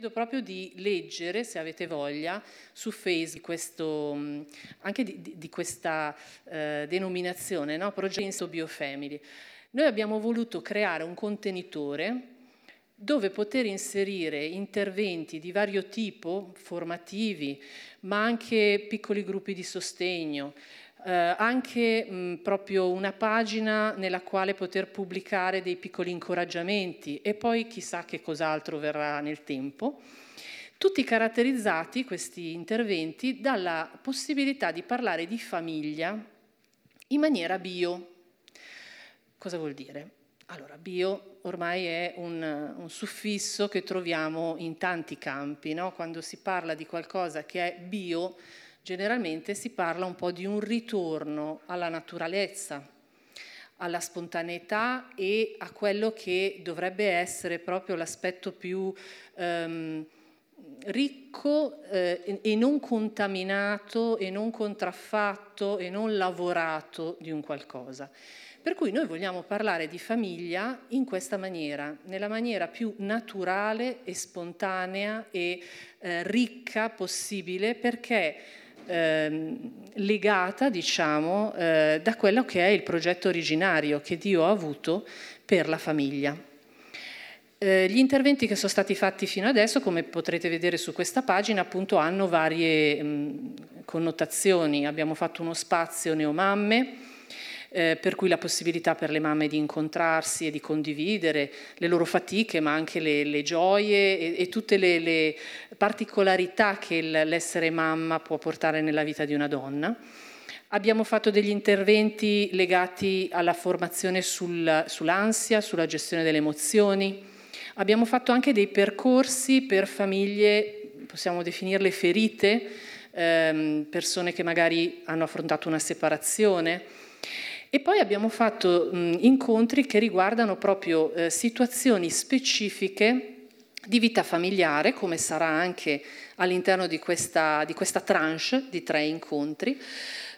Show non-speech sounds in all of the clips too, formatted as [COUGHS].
Chiedo proprio di leggere, se avete voglia, su Facebook questo, anche di, di questa eh, denominazione, no? Progetto Biofamily. Noi abbiamo voluto creare un contenitore dove poter inserire interventi di vario tipo, formativi, ma anche piccoli gruppi di sostegno, eh, anche mh, proprio una pagina nella quale poter pubblicare dei piccoli incoraggiamenti e poi chissà che cos'altro verrà nel tempo. Tutti caratterizzati, questi interventi, dalla possibilità di parlare di famiglia in maniera bio. Cosa vuol dire? Allora, bio ormai è un, un, suffisso che troviamo in tanti campi, no? quando si parla di qualcosa che è bio generalmente si parla un po' di un ritorno alla naturalezza, alla spontaneità e a quello che dovrebbe essere proprio l'aspetto più ehm, ricco eh, e non contaminato e non contraffatto e non lavorato di un qualcosa. Per cui noi vogliamo parlare di famiglia in questa maniera, nella maniera più naturale e spontanea e eh, ricca possibile, perché Ehm, legata, diciamo, eh, da quello che è il progetto originario che Dio ha avuto per la famiglia. Eh, gli interventi che sono stati fatti fino adesso, come potrete vedere su questa pagina, appunto hanno varie mh, connotazioni. Abbiamo fatto uno spazio neomamme, eh, per cui la possibilità per le mamme di incontrarsi e di condividere le loro fatiche, ma anche le, le gioie e, e tutte le, le, particolarità che l'essere mamma può portare nella vita di una donna. Abbiamo fatto degli interventi legati alla formazione sul, sull'ansia, sulla gestione delle emozioni. Abbiamo fatto anche dei percorsi per famiglie, possiamo definirle ferite, ehm, persone che magari hanno affrontato una separazione e poi abbiamo fatto mh, incontri che riguardano proprio eh, situazioni specifiche di vita familiare, come sarà anche all'interno di questa, di questa tranche di tre incontri,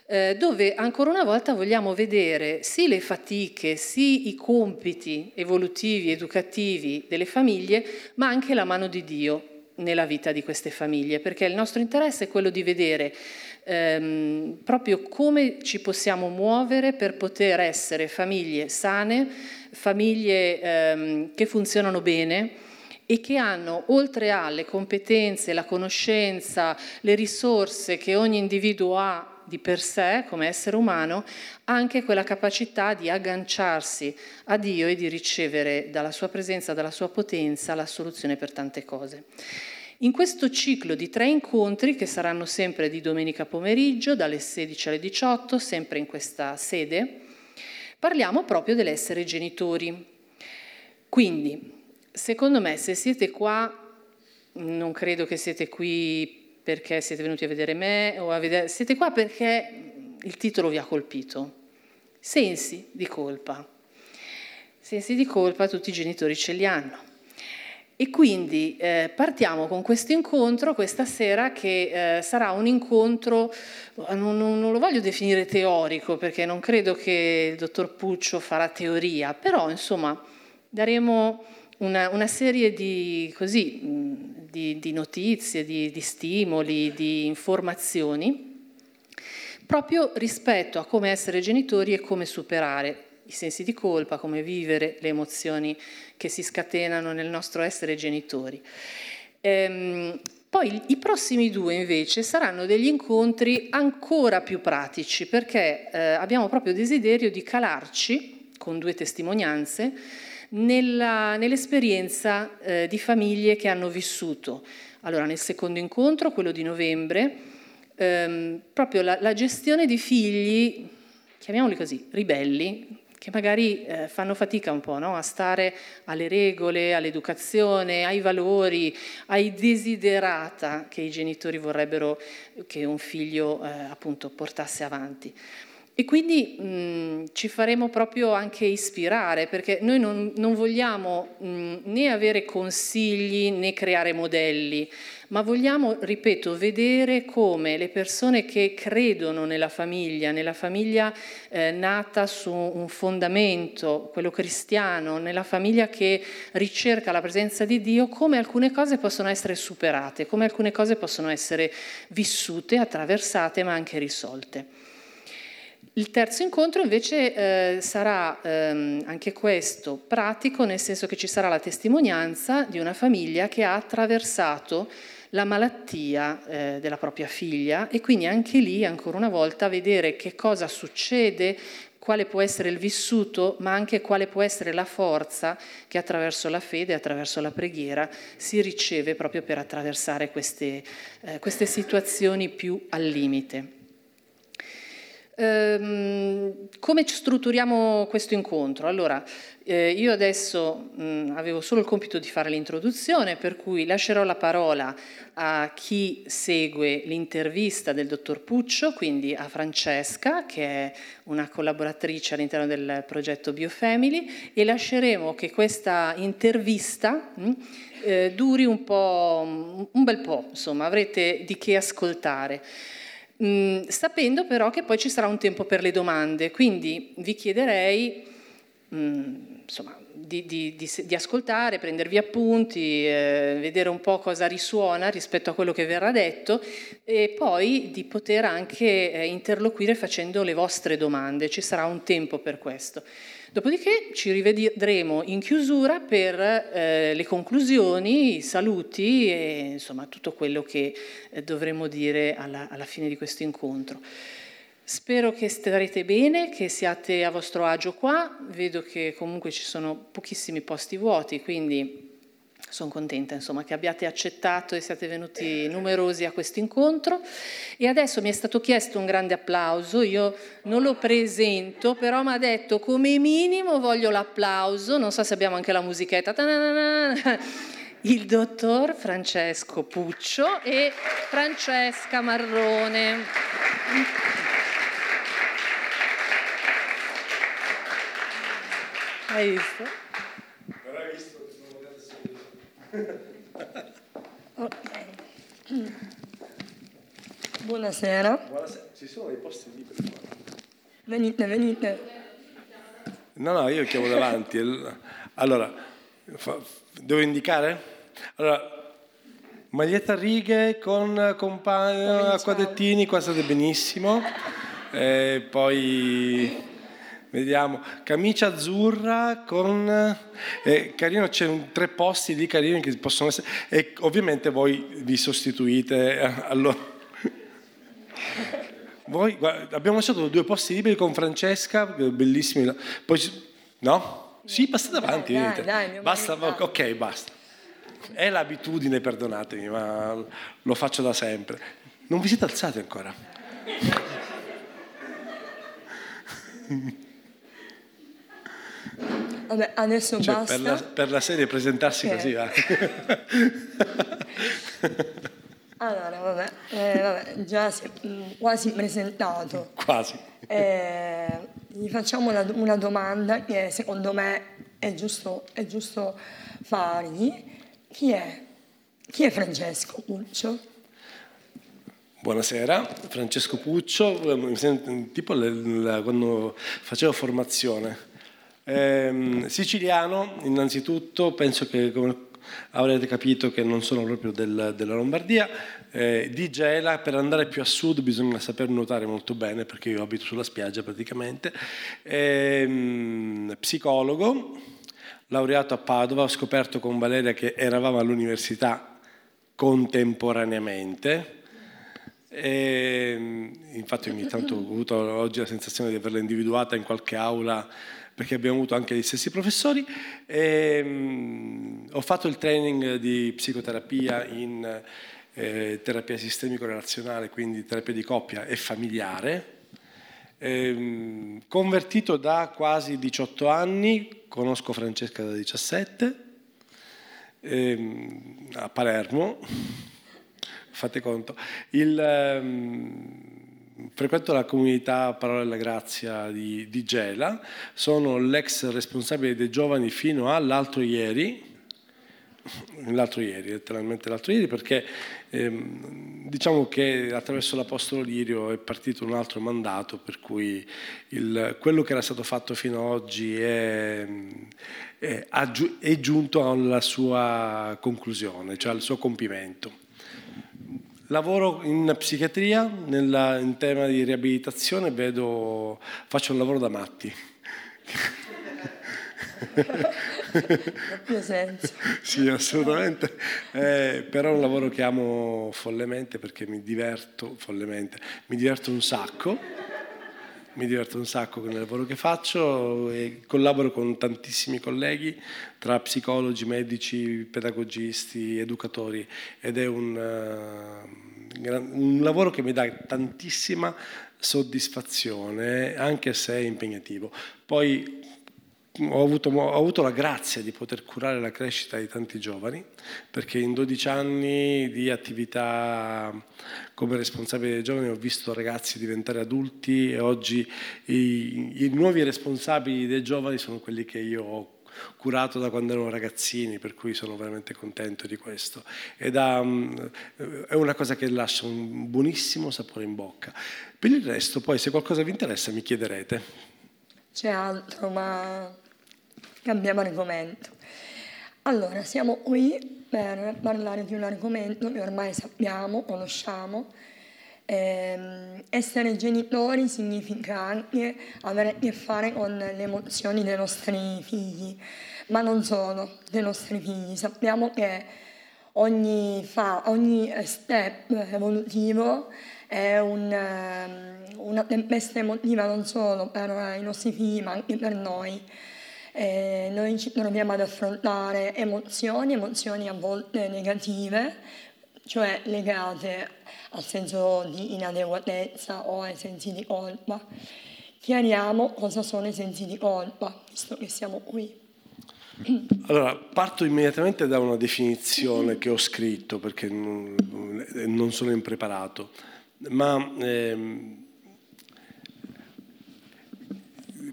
eh, dove ancora una volta vogliamo vedere sì le fatiche, sì i compiti evolutivi, educativi delle famiglie, ma anche la mano di Dio nella vita di queste famiglie, perché il nostro interesse è quello di vedere ehm, proprio come ci possiamo muovere per poter essere famiglie sane, famiglie ehm, che funzionano bene e che hanno, oltre alle competenze, la conoscenza, le risorse che ogni individuo ha di per sé come essere umano, anche quella capacità di agganciarsi a Dio e di ricevere dalla sua presenza, dalla sua potenza, la soluzione per tante cose. In questo ciclo di tre incontri, che saranno sempre di domenica pomeriggio, dalle 16 alle 18, sempre in questa sede, parliamo proprio dell'essere genitori. Quindi, secondo me, se siete qua, non credo che siete qui perché siete venuti a vedere me, o a vedere, siete qua perché il titolo vi ha colpito. Sensi di colpa. Sensi di colpa tutti i genitori ce li hanno. E quindi eh, partiamo con questo incontro questa sera che eh, sarà un incontro, non, non, non, lo voglio definire teorico perché non credo che il dottor Puccio farà teoria, però insomma daremo una, una serie di, così, di, di notizie, di, di stimoli, di informazioni proprio rispetto a come essere genitori e come superare i sensi di colpa, come vivere le emozioni che si scatenano nel nostro essere genitori. Ehm, poi i prossimi due invece saranno degli incontri ancora più pratici perché eh, abbiamo proprio desiderio di calarci con due testimonianze nella, nell'esperienza eh, di famiglie che hanno vissuto. Allora, nel secondo incontro, quello di novembre, ehm, proprio la, la gestione di figli, chiamiamoli così, ribelli, che magari eh, fanno fatica un po' no? a stare alle regole, all'educazione, ai valori, ai desiderata che i genitori vorrebbero che un figlio eh, appunto portasse avanti. E quindi mh, ci faremo proprio anche ispirare, perché noi non, non vogliamo mh, né avere consigli né creare modelli, ma vogliamo, ripeto, vedere come le persone che credono nella famiglia, nella famiglia eh, nata su un fondamento, quello cristiano, nella famiglia che ricerca la presenza di Dio, come alcune cose possono essere superate, come alcune cose possono essere vissute, attraversate, ma anche risolte. Il terzo incontro invece eh, sarà ehm, anche questo pratico, nel senso che ci sarà la testimonianza di una famiglia che ha attraversato la malattia eh, della propria figlia e quindi anche lì, ancora una volta, vedere che cosa succede, quale può essere il vissuto, ma anche quale può essere la forza che attraverso la fede, attraverso la preghiera, si riceve proprio per attraversare queste, eh, queste situazioni più al limite. Ehm, come strutturiamo questo incontro? Allora, eh, io adesso mh, avevo solo il compito di fare l'introduzione, per cui lascerò la parola a chi segue l'intervista del dottor Puccio, quindi a Francesca, che è una collaboratrice all'interno del progetto Biofamily, e lasceremo che questa intervista mh, eh, duri un po', un bel po', insomma, avrete di che ascoltare. Mm, sapendo però che poi ci sarà un tempo per le domande, quindi vi chiederei mm, insomma, di, di, di, di, ascoltare, prendervi appunti, eh, vedere un po' cosa risuona rispetto a quello che verrà detto e poi di poter anche eh, interloquire facendo le vostre domande, ci sarà un tempo per questo. Dopodiché ci rivedremo in chiusura per eh, le conclusioni, i saluti e insomma tutto quello che eh, dovremo dire alla, alla fine di questo incontro. Spero che starete bene, che siate a vostro agio qua, vedo che comunque ci sono pochissimi posti vuoti, quindi sono contenta insomma, che abbiate accettato e siate venuti numerosi a questo incontro. E adesso mi è stato chiesto un grande applauso, io non lo presento, però mi ha detto come minimo voglio l'applauso, non so se abbiamo anche la musichetta, il dottor Francesco Puccio e Francesca Marrone. Hai visto? Buonasera. Buonasera. Ci sono dei posti liberi qua. Venite, venite. No, no, io chiamo davanti. [LAUGHS] Allora, devo indicare? Allora, maglietta a righe con compagno, acquadettini, qua state benissimo. E poi Vediamo, camicia azzurra con... Eh, carino, c'è un, tre posti lì carini che possono essere... E ovviamente voi vi sostituite. Eh, allora. Voi, guarda, abbiamo lasciato due posti liberi con Francesca, bellissimi. Poi, no? Sì, passate avanti. Dai, dai, dai, basta, ok, basta. È l'abitudine, perdonatemi, ma lo faccio da sempre. Non vi siete alzati ancora? Vabbè, adesso cioè, basta. Per la, per la, serie presentarsi okay. così va. [LAUGHS] allora, vabbè, eh, vabbè già si è mm, quasi presentato. Quasi. Eh, gli facciamo una, una, domanda che secondo me è giusto, è giusto fargli. Chi è? Chi è Francesco Puccio? Buonasera, Francesco Puccio, tipo quando facevo formazione eh, siciliano, innanzitutto, penso che avrete capito che non sono proprio del, della Lombardia. Eh, di Gela, per andare più a sud bisogna saper nuotare molto bene perché io abito sulla spiaggia praticamente. Eh, psicologo, laureato a Padova, ho scoperto con Valeria che eravamo all'università contemporaneamente. E, infatti ogni tanto ho avuto oggi la sensazione di averla individuata in qualche aula perché abbiamo avuto anche gli stessi professori. E, um, ho fatto il training di psicoterapia in eh, terapia sistemico-relazionale, quindi terapia di coppia e familiare. E, um, convertito da quasi 18 anni, conosco Francesca da 17, e, um, a Palermo, [LAUGHS] fate conto. Il, frequento la comunità Parola della Grazia di, di Gela, sono l'ex responsabile dei giovani fino all'altro ieri, l'altro ieri, letteralmente l'altro ieri, perché ehm, diciamo che attraverso l'Apostolo Lirio è partito un altro mandato, per cui il, quello che era stato fatto fino ad oggi è, è, è giunto alla sua conclusione, cioè al suo compimento. Lavoro in psichiatria, nella, in tema di riabilitazione, vedo, faccio un lavoro da matti. Proprio senso. sì, assolutamente. Eh, però è un lavoro che amo follemente perché mi diverto follemente, mi diverto un sacco. Mi diverto un sacco con il lavoro che faccio e collaboro con tantissimi colleghi, tra psicologi, medici, pedagogisti, educatori ed è un, uh, un lavoro che mi dà tantissima soddisfazione, anche se è impegnativo. Poi ho avuto, ho avuto, la grazia di poter curare la crescita di tanti giovani, perché in 12 anni di attività come responsabile dei giovani ho visto ragazzi diventare adulti e oggi i, i nuovi responsabili dei giovani sono quelli che io ho curato da quando erano ragazzini, per cui sono veramente contento di questo. Ed ha, è una cosa che lascia un buonissimo sapore in bocca. Per il resto, poi, se qualcosa vi interessa, mi chiederete. C'è altro, ma cambiamo argomento. Allora, siamo qui per parlare di un argomento che ormai sappiamo, conosciamo. Eh, essere genitori significa anche avere a che fare con le emozioni dei nostri figli, ma non solo dei nostri figli. Sappiamo che ogni, fa, ogni step evolutivo è un, ehm, una tempesta emotiva non solo per i nostri figli ma anche per noi. Eh, noi ci troviamo ad affrontare emozioni, emozioni a volte negative, cioè legate al senso di inadeguatezza o ai sensi di colpa. Chiariamo cosa sono i sensi di colpa, visto che siamo qui. Allora, parto immediatamente da una definizione che ho scritto perché non, sono impreparato, ma ehm,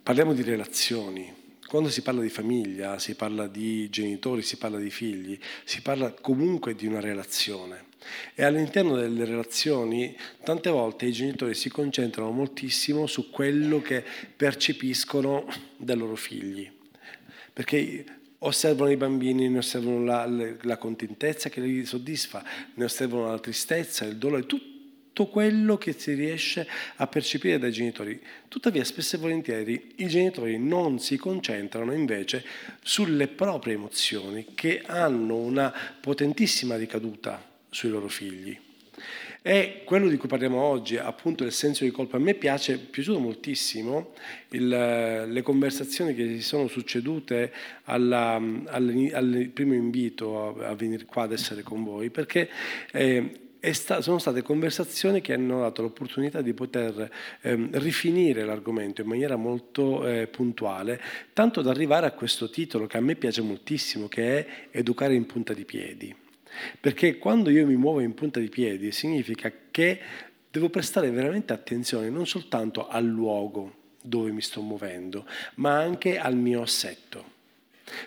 parliamo di relazioni. Quando si parla di famiglia, si parla di genitori, si parla di figli, si parla comunque di una relazione. E all'interno delle relazioni tante volte i genitori si concentrano moltissimo su quello che percepiscono dai loro figli. Perché osservano i bambini, ne osservano la, la contentezza che li soddisfa, ne osservano la tristezza, il dolore, tutto tutto quello che si riesce a percepire dai genitori. Tuttavia, spesso e volentieri i genitori non si concentrano invece sulle proprie emozioni che hanno una potentissima ricaduta sui loro figli. E quello di cui parliamo oggi, appunto il senso di colpa, a me piace, è piaciuto moltissimo il, le conversazioni che si sono succedute alla, al, al, primo invito a, a, venire qua ad essere con voi, perché eh, sta, sono state conversazioni che hanno dato l'opportunità di poter ehm, rifinire l'argomento in maniera molto eh, puntuale, tanto da arrivare a questo titolo che a me piace moltissimo, che è Educare in punta di piedi. Perché quando io mi muovo in punta di piedi significa che devo prestare veramente attenzione non soltanto al luogo dove mi sto muovendo, ma anche al mio assetto.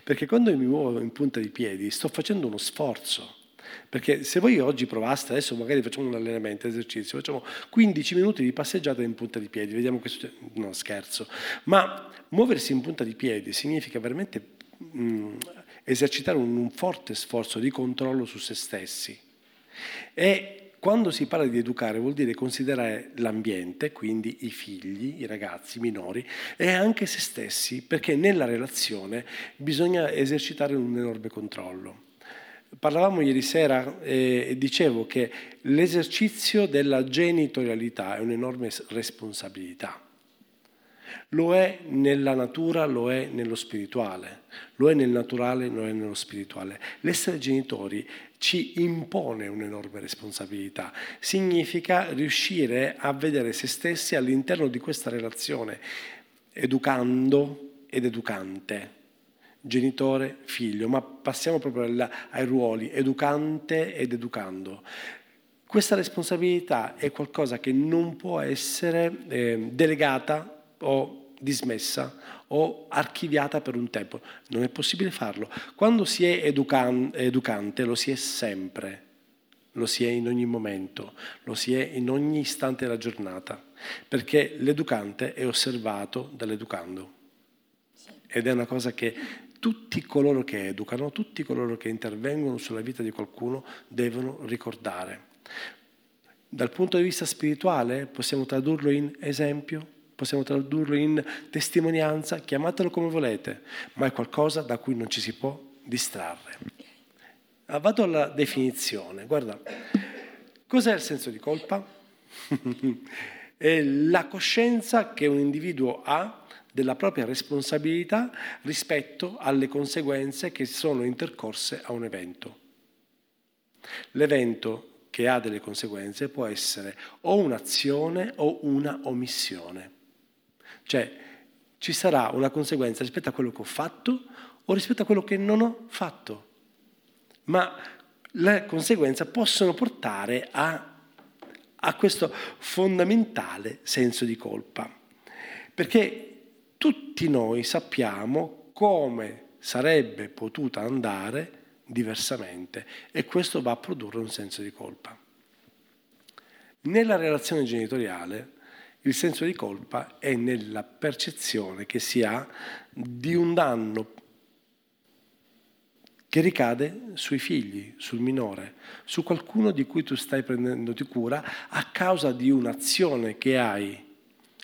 Perché quando mi muovo in punta di piedi sto facendo uno sforzo perché se voi oggi provaste, adesso magari facciamo un allenamento, esercizio, facciamo 15 minuti di passeggiata in punta di piedi, vediamo che succede. No, scherzo. Ma muoversi in punta di piedi significa veramente mh, mm, esercitare un, un forte sforzo di controllo su se stessi. E quando si parla di educare vuol dire considerare l'ambiente, quindi i figli, i ragazzi, i minori, e anche se stessi, perché nella relazione bisogna esercitare un enorme controllo. Parlavamo ieri sera eh, e dicevo che l'esercizio della genitorialità è un'enorme responsabilità. Lo è nella natura, lo è nello spirituale, lo è nel naturale, lo è nello spirituale. L'essere genitori ci impone un'enorme responsabilità. Significa riuscire a vedere se stessi all'interno di questa relazione, educando ed educante genitore, figlio, ma passiamo proprio ai ruoli educante ed educando. questa responsabilità è qualcosa che non può essere eh, delegata o dismessa o archiviata per un tempo. Non è possibile farlo. Quando si è educan- educante lo si è sempre, lo si è in ogni momento, lo si è in ogni istante della giornata, perché l'educante è osservato dall'educando. Ed è una cosa che tutti coloro che educano, tutti coloro che intervengono sulla vita di qualcuno devono ricordare. Dal punto di vista spirituale possiamo tradurlo in esempio, possiamo tradurlo in testimonianza, chiamatelo come volete, ma è qualcosa da cui non ci si può distrarre. Ah, vado alla definizione. Guarda, cos'è il senso di colpa? [LAUGHS] è la coscienza che un individuo ha della propria responsabilità rispetto alle conseguenze che sono intercorse a un evento. L'evento che ha delle conseguenze può essere o un'azione o una omissione. Cioè ci sarà una conseguenza rispetto a quello che ho fatto o rispetto a quello che non ho fatto. Ma le conseguenze possono portare a, a questo fondamentale senso di colpa. Perché tutti noi sappiamo come sarebbe potuta andare diversamente e questo va a produrre un senso di colpa. Nella relazione genitoriale il senso di colpa è nella percezione che si ha di un danno che ricade sui figli, sul minore, su qualcuno di cui tu stai prendendoti cura a causa di un'azione che hai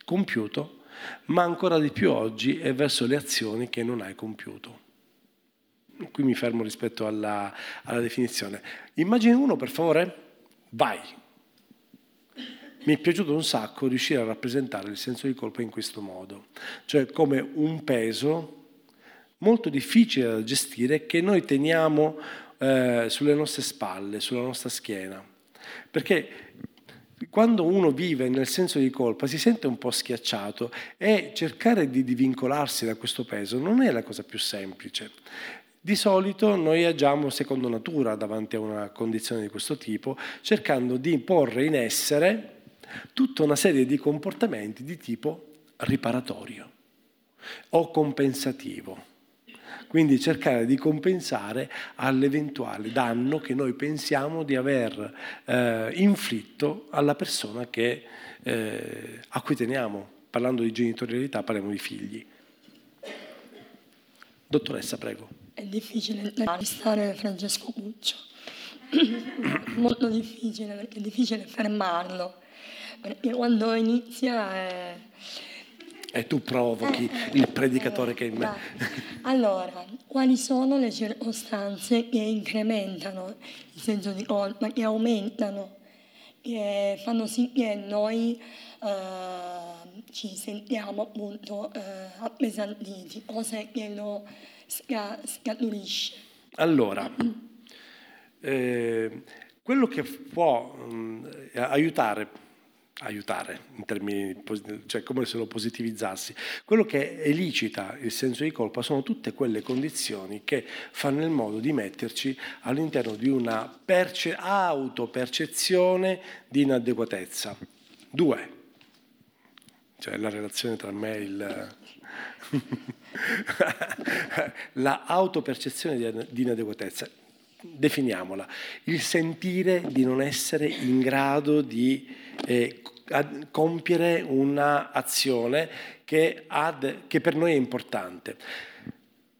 compiuto ma ancora di più oggi è verso le azioni che non hai compiuto. Qui mi fermo rispetto alla, alla definizione. Immagini uno, per favore? Vai. Mi è piaciuto un sacco riuscire a rappresentare il senso di colpa in questo modo, cioè come un peso molto difficile da gestire che noi teniamo eh, sulle nostre spalle, sulla nostra schiena. Perché quando uno vive nel senso di colpa si sente un po' schiacciato e cercare di divincolarsi da questo peso non è la cosa più semplice. Di solito noi agiamo secondo natura davanti a una condizione di questo tipo, cercando di porre in essere tutta una serie di comportamenti di tipo riparatorio o compensativo quindi cercare di compensare all'eventuale danno che noi pensiamo di aver eh, inflitto alla persona che, eh, a cui teniamo. Parlando di genitorialità parliamo di figli. Dottoressa, prego. È difficile stare Francesco Cuccio, [COUGHS] molto difficile perché è difficile fermarlo, perché quando inizia è e tu provochi eh, il predicatore che è in me. Allora, quali sono le circostanze che incrementano il senso di colpa, che aumentano, che fanno sì che noi eh, ci sentiamo appunto eh, appesantiti, cose che lo sca- scaturisce? Allora, eh, quello che può mh, mm, aiutare aiutare in termini, cioè come se lo positivizzassi. Quello che elicita il senso di colpa sono tutte quelle condizioni che fanno il modo di metterci all'interno di una perce- autopercezione di inadeguatezza. Due, cioè la relazione tra me e il... [LAUGHS] la autopercezione di inadeguatezza definiamola, il sentire di non essere in grado di eh, compiere un'azione che, che per noi è importante.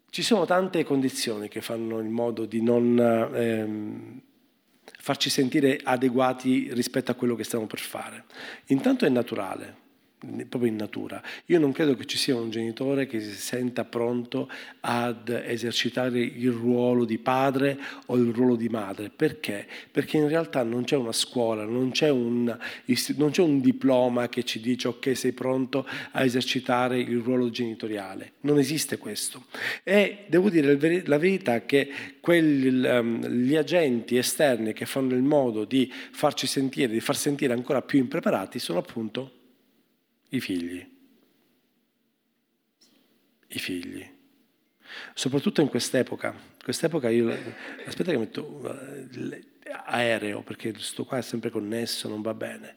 Ci sono tante condizioni che fanno in modo di non ehm, farci sentire adeguati rispetto a quello che stiamo per fare. Intanto è naturale, proprio in natura. Io non credo che ci sia un genitore che si senta pronto ad esercitare il ruolo di padre o il ruolo di madre. Perché? Perché in realtà non c'è una scuola, non c'è un, non c'è un diploma che ci dice ok sei pronto a esercitare il ruolo genitoriale. Non esiste questo. E devo dire la verità che quelli, ehm, gli agenti esterni che fanno il modo di farci sentire, di far sentire ancora più impreparati sono appunto i figli. I figli. Soprattutto in quest'epoca. Quest'epoca io... Aspetta che metto... aereo, perché questo qua è sempre connesso, non va bene.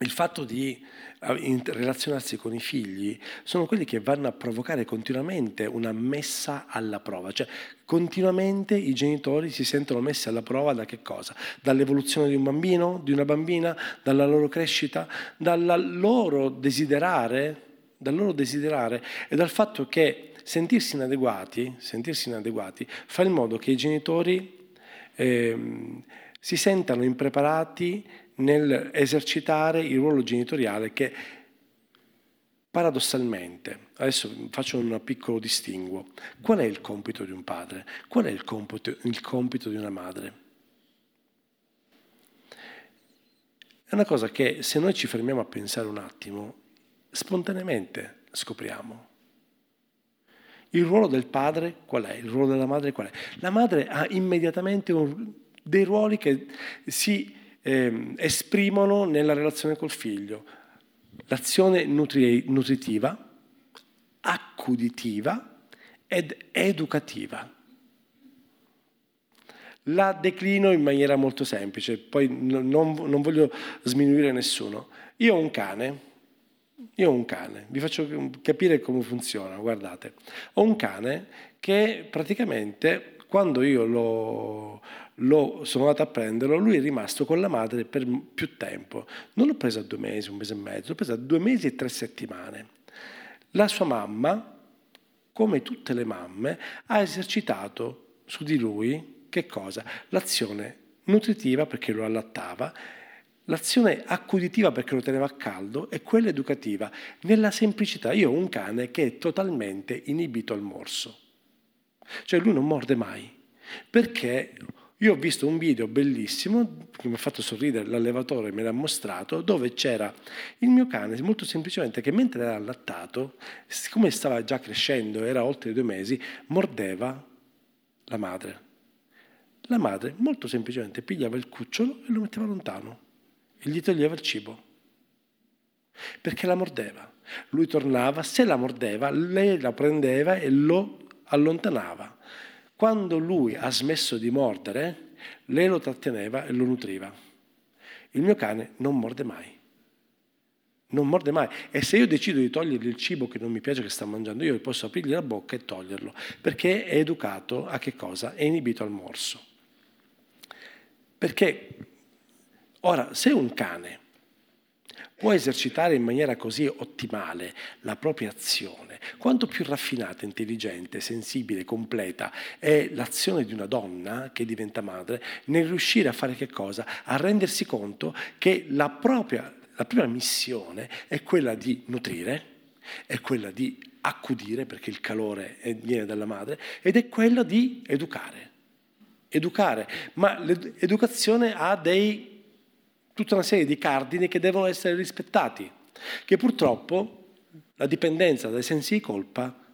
Il fatto di relazionarsi con i figli sono quelli che vanno a provocare continuamente una messa alla prova, cioè continuamente i genitori si sentono messi alla prova da che cosa? Dall'evoluzione di un bambino, di una bambina, dalla loro crescita, dal loro desiderare, dal loro desiderare e dal fatto che sentirsi inadeguati, sentirsi inadeguati fa in modo che i genitori eh, si sentano impreparati nel esercitare il ruolo genitoriale che paradossalmente, adesso faccio un piccolo distinguo, qual è il compito di un padre? Qual è il compito, il compito di una madre? È una cosa che se noi ci fermiamo a pensare un attimo, spontaneamente scopriamo. Il ruolo del padre qual è? Il ruolo della madre qual è? La madre ha immediatamente un, dei ruoli che si eh, esprimono nella relazione col figlio. L'azione nutri- nutritiva, accuditiva ed educativa. La declino in maniera molto semplice, poi non, non voglio sminuire nessuno. Io ho un cane, io ho un cane, vi faccio capire come funziona, guardate. Ho un cane che praticamente quando io l'ho, lo, sono andato a prenderlo, lui è rimasto con la madre per più tempo. Non l'ho preso a due mesi, un mese e mezzo, l'ho preso a due mesi e tre settimane. La sua mamma, come tutte le mamme, ha esercitato su di lui che cosa? L'azione nutritiva perché lo allattava, l'azione accuditiva perché lo teneva a caldo e quella educativa. Nella semplicità, io ho un cane che è totalmente inibito al morso. Cioè lui non morde mai, perché io ho visto un video bellissimo che mi ha fatto sorridere, l'allevatore me l'ha mostrato, dove c'era il mio cane, molto semplicemente, che mentre era allattato, siccome stava già crescendo, era oltre due mesi, mordeva la madre. La madre molto semplicemente pigliava il cucciolo e lo metteva lontano e gli toglieva il cibo. Perché la mordeva. Lui tornava, se la mordeva, lei la prendeva e lo allontanava. Quando lui ha smesso di mordere, lei lo tratteneva e lo nutriva. Il mio cane non morde mai. Non morde mai. E se io decido di togliergli il cibo che non mi piace che sta mangiando, io posso aprirgli la bocca e toglierlo, perché è educato a che cosa? È inibito al morso. Perché, ora, se un cane può esercitare in maniera così ottimale la propria azione, quanto più raffinata, intelligente, sensibile, completa è l'azione di una donna che diventa madre nel riuscire a fare che cosa? A rendersi conto che la propria, la propria missione è quella di nutrire, è quella di accudire, perché il calore viene dalla madre, ed è quella di educare. Educare, ma l'educazione ha dei tutta una serie di cardini che devono essere rispettati, che purtroppo la dipendenza dai sensi di colpa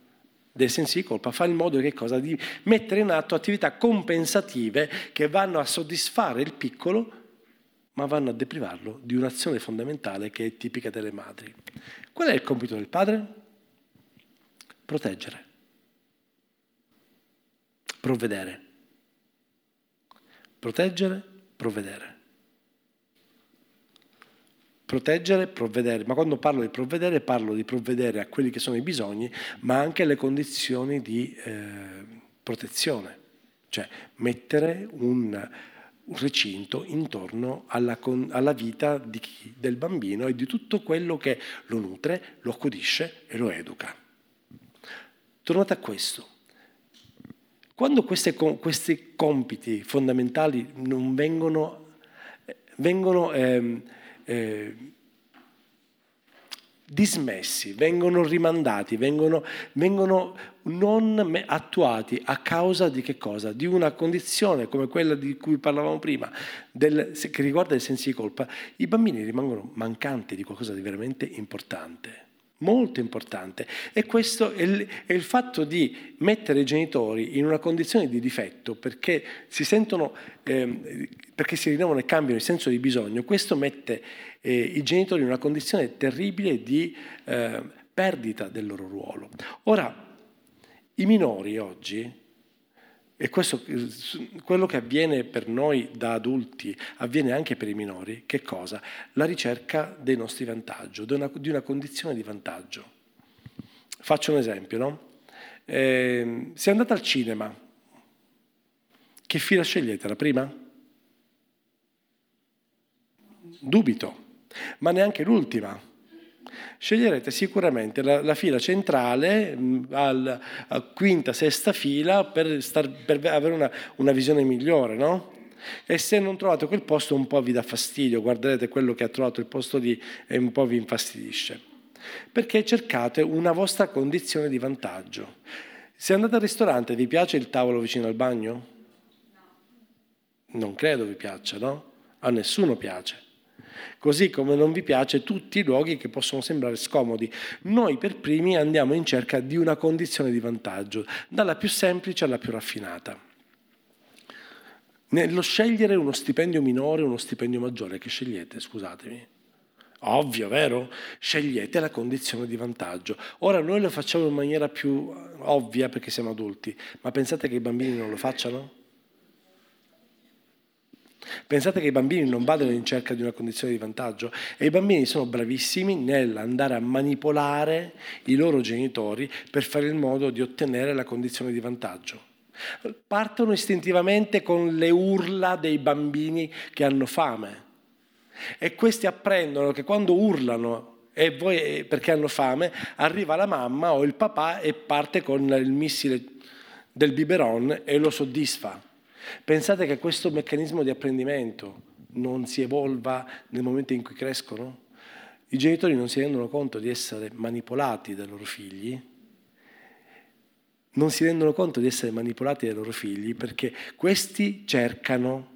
dei sensi di colpa fa in modo cosa? di mettere in atto attività compensative che vanno a soddisfare il piccolo ma vanno a deprivarlo di un'azione fondamentale che è tipica delle madri. Qual è il compito del padre? Proteggere, provvedere. Proteggere, provvedere proteggere, provvedere, ma quando parlo di provvedere parlo di provvedere a quelli che sono i bisogni, ma anche alle condizioni di eh, protezione, cioè mettere un, un recinto intorno alla, alla vita chi, del bambino e di tutto quello che lo nutre, lo accudisce e lo educa. Tornate a questo. Quando queste, questi compiti fondamentali non vengono, vengono eh, eh, dismessi, vengono rimandati, vengono, vengono, non attuati a causa di che cosa? Di una condizione come quella di cui parlavamo prima, del, che riguarda i sensi di colpa, i bambini rimangono mancanti di qualcosa di veramente importante molto importante e questo è il, è il, fatto di mettere i genitori in una condizione di difetto perché si sentono, eh, perché si rinnovano e cambiano il senso di bisogno, questo mette eh, i genitori in una condizione terribile di eh, perdita del loro ruolo. Ora, i minori oggi e questo, quello che avviene per noi da adulti avviene anche per i minori, che cosa? La ricerca dei nostri vantaggi, di una, di una condizione di vantaggio. Faccio un esempio, no? Eh, se andate al cinema, che fila scegliete? La prima? Dubito, ma neanche l'ultima sceglierete sicuramente la, la fila centrale mh, al, a quinta, sesta fila per, star, per avere una, una, visione migliore, no? E se non trovate quel posto un po' vi dà fastidio, guarderete quello che ha trovato il posto lì e un po' vi infastidisce. Perché cercate una vostra condizione di vantaggio. Se andate al ristorante vi piace il tavolo vicino al bagno? Non credo vi piaccia, no? A nessuno piace così come non vi piace tutti i luoghi che possono sembrare scomodi. Noi per primi andiamo in cerca di una condizione di vantaggio, dalla più semplice alla più raffinata. Nello scegliere uno stipendio minore o uno stipendio maggiore, che scegliete, scusatemi? Ovvio, vero? Scegliete la condizione di vantaggio. Ora noi lo facciamo in maniera più ovvia perché siamo adulti, ma pensate che i bambini non lo facciano? Pensate che i bambini non vadano in cerca di una condizione di vantaggio e i bambini sono bravissimi nell'andare a manipolare i loro genitori per fare in modo di ottenere la condizione di vantaggio. Partono istintivamente con le urla dei bambini che hanno fame e questi apprendono che quando urlano e voi, perché hanno fame, arriva la mamma o il papà e parte con il missile del biberon e lo soddisfa. Pensate che questo meccanismo di apprendimento non si evolva nel momento in cui crescono? I genitori non si rendono conto di essere manipolati dai loro figli, non si rendono conto di essere manipolati dai loro figli perché questi cercano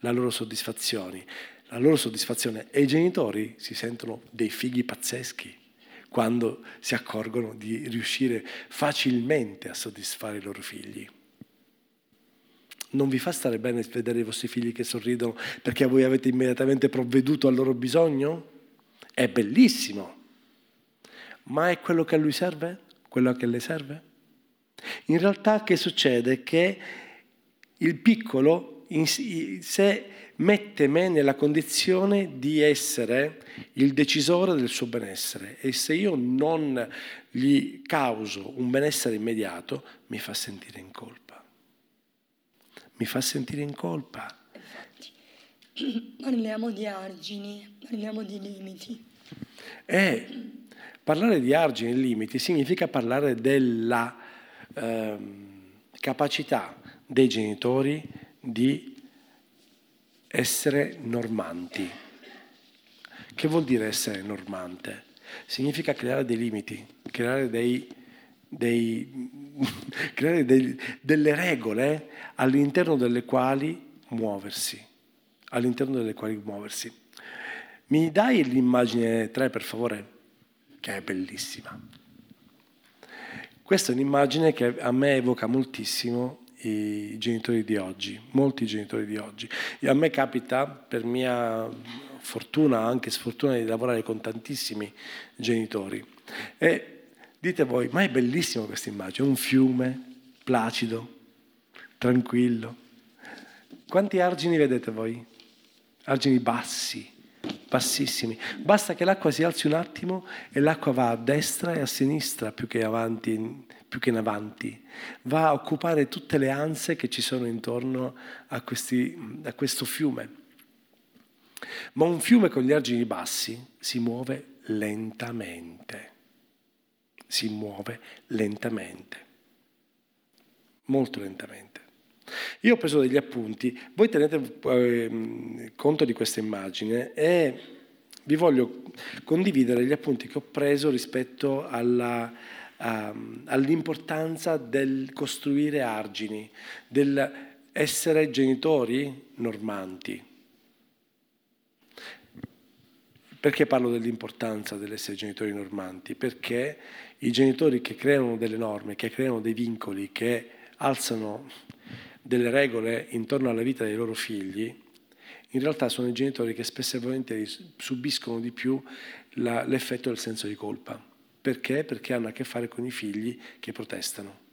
la loro soddisfazione, la loro soddisfazione e i genitori si sentono dei figli pazzeschi quando si accorgono di riuscire facilmente a soddisfare i loro figli. Non vi fa stare bene vedere i vostri figli che sorridono perché voi avete immediatamente provveduto al loro bisogno? È bellissimo. Ma è quello che a lui serve? Quello che le serve? In realtà che succede? Che il piccolo in sé mette me nella condizione di essere il decisore del suo benessere e se io non gli causo un benessere immediato mi fa sentire in colpa mi fa sentire in colpa. Infatti, [CLEARS THROAT] parliamo di argini, parliamo di limiti. E parlare di argini e limiti significa parlare della eh, capacità dei genitori di essere normanti. Che vuol dire essere normante? Significa creare dei limiti, creare dei dei, [LAUGHS] dei, delle regole all'interno delle quali muoversi. All'interno delle quali muoversi. Mi dai l'immagine 3 per favore? Che è bellissima. Questa è un'immagine che a me evoca moltissimo i genitori di oggi, molti genitori di oggi. E a me capita, per mia fortuna, anche sfortuna, di lavorare con tantissimi genitori. E Dite voi, ma è bellissima questa immagine, un fiume placido, tranquillo. Quanti argini vedete voi? Argini bassi, bassissimi. Basta che l'acqua si alzi un attimo e l'acqua va a destra e a sinistra più che, avanti, più che in avanti. Va a occupare tutte le anse che ci sono intorno a, questi, a questo fiume. Ma un fiume con gli argini bassi si muove lentamente si muove lentamente, molto lentamente. Io ho preso degli appunti, voi tenete eh, conto di questa immagine e vi voglio condividere gli appunti che ho preso rispetto alla, uh, all'importanza del costruire argini, del essere genitori normanti. Perché parlo dell'importanza dell'essere genitori normanti? Perché i genitori che creano delle norme, che creano dei vincoli, che alzano delle regole intorno alla vita dei loro figli, in realtà sono i genitori che spesso e volentieri subiscono di più la, l'effetto del senso di colpa. Perché? Perché hanno a che fare con i figli che protestano.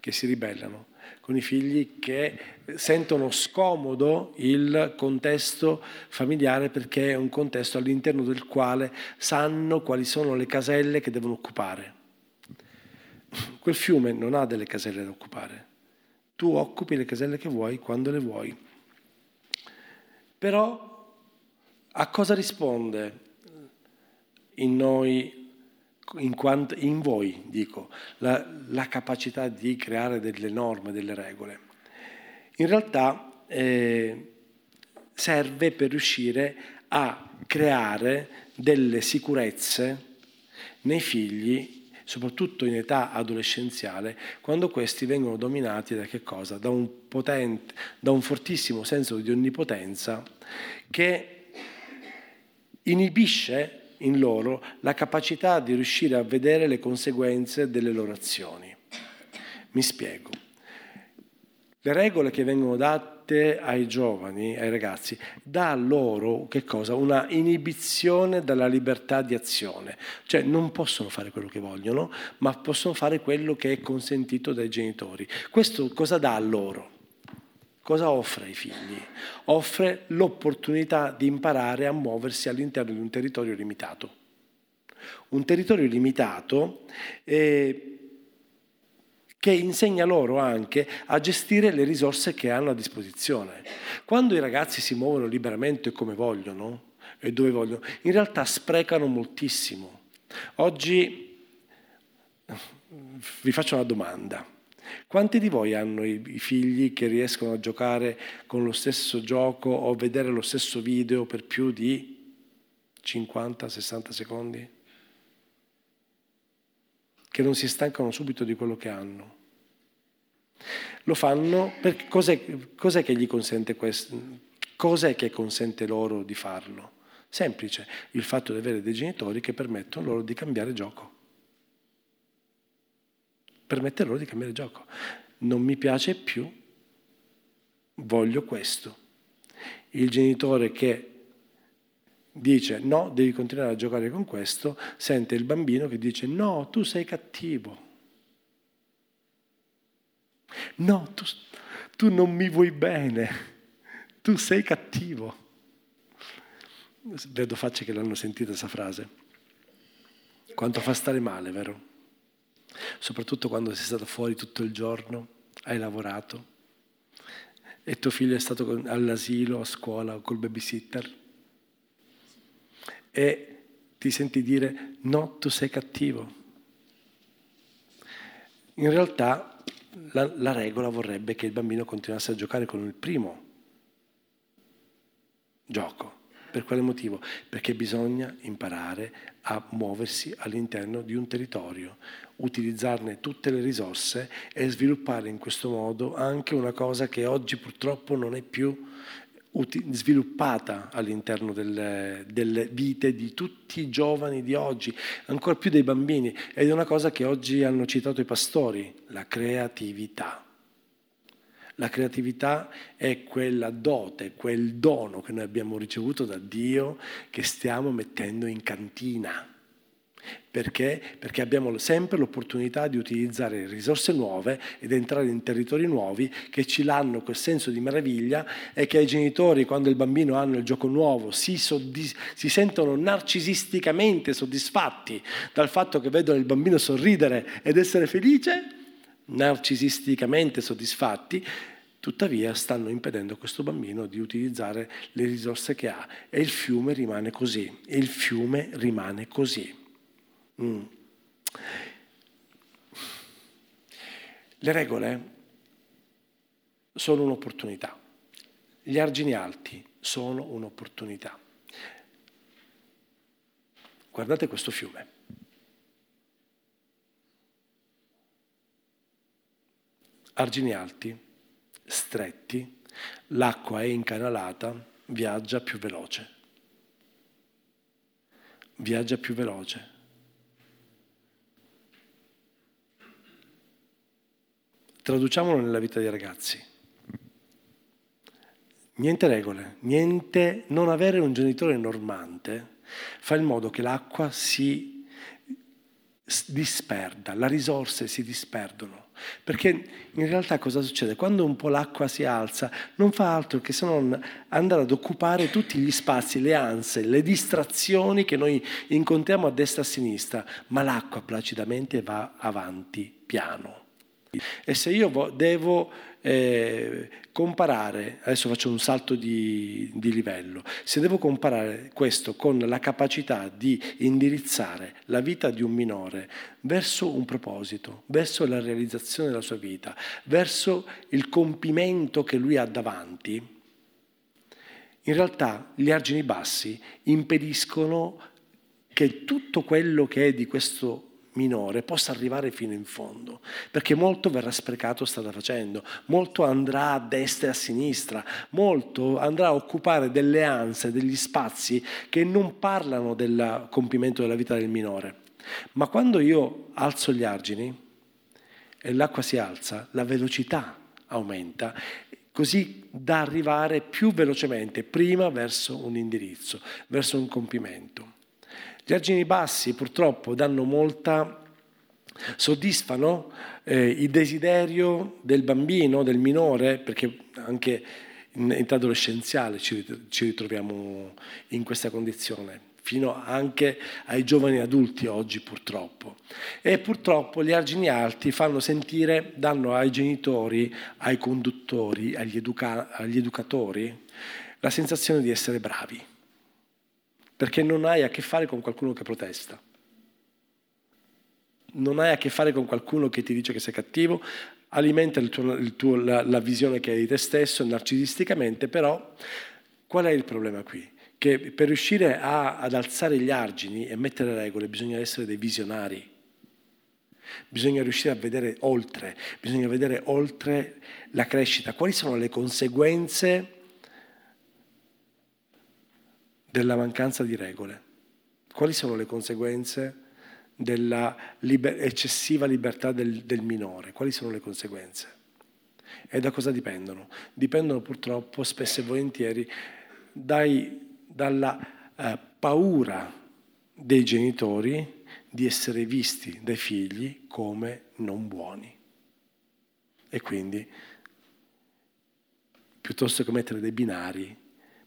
che si ribellano, con i figli che sentono scomodo il contesto familiare perché è un contesto all'interno del quale sanno quali sono le caselle che devono occupare. Quel fiume non ha delle caselle da occupare. Tu occupi le caselle che vuoi quando le vuoi. Però a cosa risponde in noi in, quanto, in voi, dico, la, la, capacità di creare delle norme, delle regole. In realtà eh, serve per riuscire a creare delle sicurezze nei figli, soprattutto in età adolescenziale, quando questi vengono dominati da? Da un, potente, da un fortissimo senso di onnipotenza che inibisce in loro la capacità di riuscire a vedere le conseguenze delle loro azioni. Mi spiego. Le regole che vengono date ai giovani, ai ragazzi, dà loro? Una inibizione dalla libertà di azione. Cioè non possono fare quello che vogliono, ma possono fare quello che è consentito dai genitori. Questo cosa dà a loro? Cosa offre ai figli? Offre l'opportunità di imparare a muoversi all'interno di un territorio limitato. Un territorio limitato eh, che insegna loro anche a gestire le risorse che hanno a disposizione. Quando i ragazzi si muovono liberamente come vogliono e dove vogliono, in realtà sprecano moltissimo. Oggi vi faccio una domanda. Quanti di voi hanno i figli che riescono a giocare con lo stesso gioco o vedere lo stesso video per più di 50-60 secondi? Che non si stancano subito di quello che hanno. Lo fanno perché cos'è, cos'è che gli consente questo? Cos'è che consente loro di farlo? Semplice, il fatto di avere dei genitori che permettono loro di cambiare gioco permette loro di cambiare gioco. Non mi piace più, voglio questo. Il genitore che dice no, devi continuare a giocare con questo, sente il bambino che dice no, tu sei cattivo. No, tu, tu non mi vuoi bene, tu sei cattivo. Vedo facce che l'hanno sentita questa frase. Quanto fa stare male, vero? Soprattutto quando sei stato fuori tutto il giorno, hai lavorato e tuo figlio è stato all'asilo, a scuola o col babysitter e ti senti dire no, tu sei cattivo. In realtà la, la regola vorrebbe che il bambino continuasse a giocare con il primo gioco. Per quale motivo? Perché bisogna imparare a muoversi all'interno di un territorio, utilizzarne tutte le risorse e sviluppare in questo modo anche una cosa che oggi purtroppo non è più sviluppata all'interno delle, delle, vite di tutti i giovani di oggi, ancora più dei bambini, ed è una cosa che oggi hanno citato i pastori, la creatività. La creatività è quella dote, quel dono che noi abbiamo ricevuto da Dio che stiamo mettendo in cantina perché? Perché abbiamo sempre l'opportunità di utilizzare risorse nuove ed entrare in territori nuovi che ci danno quel senso di meraviglia e che ai genitori, quando il bambino hanno il gioco nuovo, si, soddis- si sentono narcisisticamente soddisfatti dal fatto che vedono il bambino sorridere ed essere felice, narcisisticamente soddisfatti, tuttavia stanno impedendo a questo bambino di utilizzare le risorse che ha e il fiume rimane così, e il fiume rimane così. Mm. Le regole sono un'opportunità, gli argini alti sono un'opportunità. Guardate questo fiume. Argini alti, stretti, l'acqua è incanalata, viaggia più veloce. Viaggia più veloce. Traduciamolo nella vita dei ragazzi. Niente regole, niente, non avere un genitore normante fa in modo che l'acqua si disperda, le risorse si disperdono. Perché in realtà cosa succede? Quando un po' l'acqua si alza, non fa altro che se non andare ad occupare tutti gli spazi, le anse, le distrazioni che noi incontriamo a destra e a sinistra, ma l'acqua placidamente va avanti piano. E se io devo eh, comparare, adesso faccio un salto di, di, livello, se devo comparare questo con la capacità di indirizzare la vita di un minore verso un proposito, verso la realizzazione della sua vita, verso il compimento che lui ha davanti, in realtà gli argini bassi impediscono che tutto quello che è di questo minore possa arrivare fino in fondo, perché molto verrà sprecato strada facendo, molto andrà a destra e a sinistra, molto andrà a occupare delle anse, degli spazi che non parlano del compimento della vita del minore. Ma quando io alzo gli argini e l'acqua si alza, la velocità aumenta così da arrivare più velocemente prima verso un indirizzo, verso un compimento. Gli argini bassi purtroppo danno molta, soddisfano eh, il desiderio del bambino, del minore, perché anche in età adolescenziale ci, ritroviamo in questa condizione fino anche ai giovani adulti oggi purtroppo. E purtroppo gli argini alti fanno sentire, danno ai genitori, ai conduttori, agli, educa- agli educatori la sensazione di essere bravi perché non hai a che fare con qualcuno che protesta. Non hai a che fare con qualcuno che ti dice che sei cattivo, alimenta il tuo, il tuo, la, la visione che hai di te stesso narcisisticamente, però qual è il problema qui? Che per riuscire a, ad alzare gli argini e mettere regole bisogna essere dei visionari. Bisogna riuscire a vedere oltre, bisogna vedere oltre la crescita, quali sono le conseguenze della mancanza di regole. Quali sono le conseguenze della liber- eccessiva libertà del, del minore? Quali sono le conseguenze? E da cosa dipendono? Dipendono purtroppo spesso e volentieri dai, dalla eh, paura dei genitori di essere visti dai figli come non buoni. E quindi, piuttosto che mettere dei binari,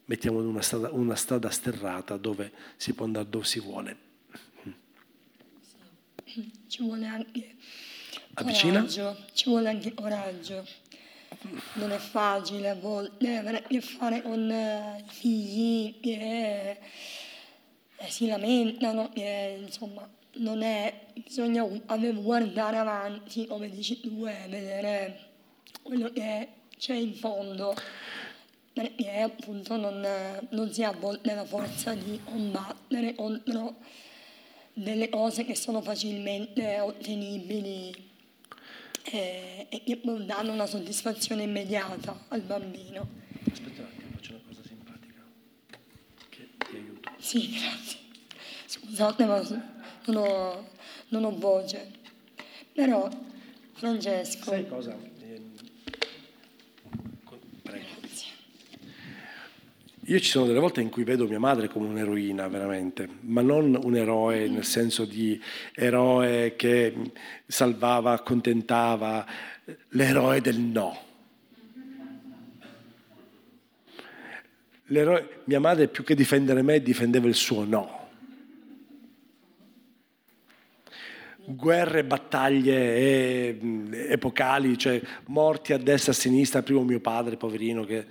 mettiamo una strada, una strada sterrata dove si può andare dove si vuole. Sì. Ci vuole anche Avvicina. coraggio, ci vuole anche coraggio. Non è facile a volte avere a che fare con eh, figli che eh, si lamentano, che insomma non è, bisogna guardare avanti, come dici tu, e vedere quello che c'è in fondo perché appunto non, non si ha a volte la forza di combattere contro delle cose che sono facilmente ottenibili e, e che danno una soddisfazione immediata al bambino. Aspetta un attimo, faccio una cosa simpatica che ti aiuto. Sì, grazie. Scusate, ma non ho, non ho voce. Però, Francesco... Sai cosa? Io ci sono delle volte in cui vedo mia madre come un'eroina, veramente, ma non un eroe nel senso di eroe che salvava, accontentava, l'eroe del no. L'eroe, mia madre più che difendere me difendeva il suo no. Guerre, battaglie epocali, cioè morti a destra e a sinistra, primo mio padre, poverino, che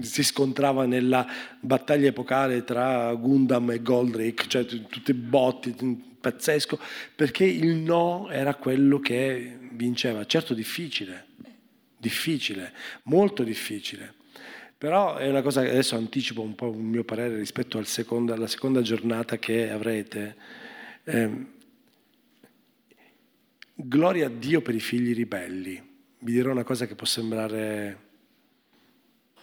si scontrava nella battaglia epocale tra Gundam e Goldrick, cioè tutti botti, pazzesco, perché il no era quello che vinceva. Certo difficile, difficile, molto difficile. Però è una cosa che adesso anticipo un po' il mio parere rispetto al secondo, alla seconda giornata che avrete. Eh, Gloria a Dio per i figli ribelli. Vi dirò una cosa che può sembrare...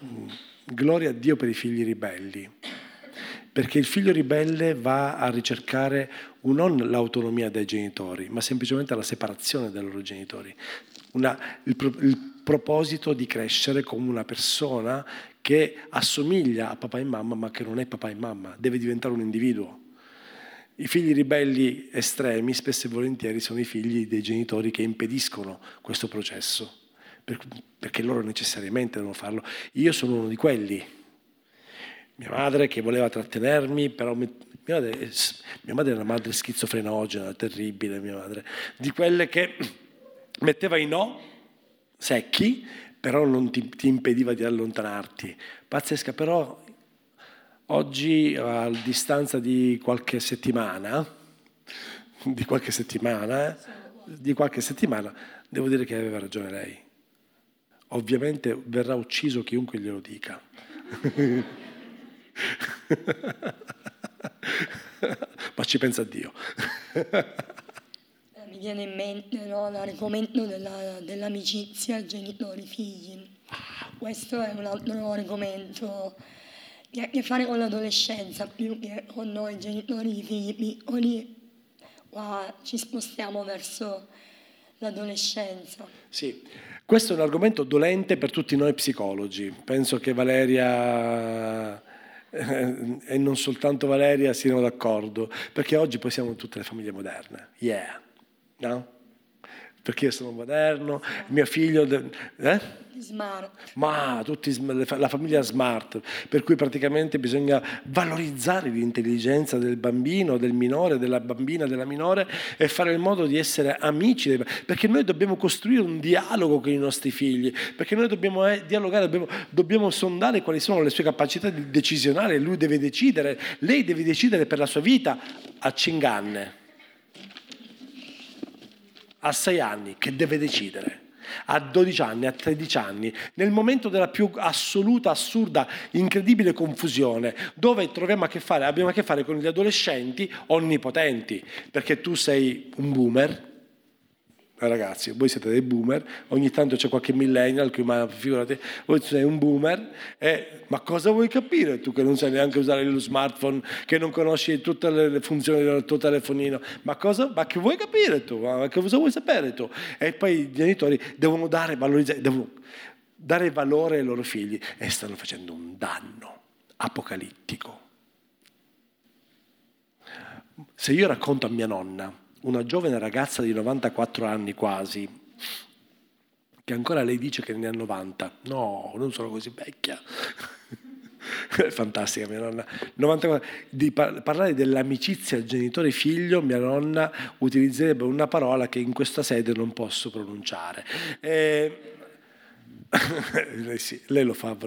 Mm, gloria a Dio per i figli ribelli. Perché il figlio ribelle va a ricercare non l'autonomia dei genitori, ma semplicemente la separazione dai loro genitori. Una, il, il proposito di crescere come una persona che assomiglia a papà e mamma, ma che non è papà e mamma, deve diventare un individuo I figli ribelli estremi spesso e volentieri sono i figli dei genitori che impediscono questo processo, perché loro necessariamente devono farlo. Io sono uno di quelli. Mia madre che voleva trattenermi, però mia madre, mia madre, è una madre schizofrenogena, terribile, mia madre, di quelle che metteva i no secchi, però non ti, ti impediva di allontanarti. Pazzesca, però oggi a distanza di qualche settimana, di qualche settimana, eh, di qualche settimana, devo dire che aveva ragione lei. Ovviamente verrà ucciso chiunque glielo dica. [LAUGHS] Ma ci pensa Dio. Mi viene in mente no, l'argomento della, dell'amicizia genitori-figli. Questo è un altro argomento che ha a che fare con l'adolescenza più che con noi genitori figli piccoli. Qua ci spostiamo verso l'adolescenza. Sì, questo è un argomento dolente per tutti noi psicologi. Penso che Valeria eh, e non soltanto Valeria siano d'accordo, perché oggi poi siamo tutte le famiglie moderne. Yeah, no? Perché io sono moderno, mio figlio... Eh? Smart. Ma tutti, la famiglia smart, per cui praticamente bisogna valorizzare l'intelligenza del bambino, del minore, della bambina, della minore e fare in modo di essere amici, perché noi dobbiamo costruire un dialogo con i nostri figli, perché noi dobbiamo eh, dialogare, dobbiamo, dobbiamo sondare quali sono le sue capacità decisionali, lui deve decidere, lei deve decidere per la sua vita a Cinganne, a sei anni, che deve decidere a 12 anni, a 13 anni, nel momento della più assoluta, assurda, incredibile confusione, dove troviamo a che fare, abbiamo a che fare con gli adolescenti onnipotenti, perché tu sei un boomer, ragazzi, voi siete dei boomer, ogni tanto c'è qualche millennial che ma figurati, voi sei un boomer, eh, ma cosa vuoi capire tu che non sai neanche usare lo smartphone, che non conosci tutte le funzioni del tuo telefonino, ma, cosa, ma che vuoi capire tu, ma che cosa vuoi sapere tu? E poi i genitori devono dare, devono dare valore ai loro figli e stanno facendo un danno apocalittico. Se io racconto a mia nonna una giovane ragazza di 94 anni quasi, che ancora lei dice che ne ha 90. No, non sono così vecchia. [LAUGHS] Fantastica mia nonna. 94, di par- parlare dell'amicizia genitore-figlio, mia nonna utilizzerebbe una parola che in questa sede non posso pronunciare. E... [LAUGHS] lei, sì, lei lo fa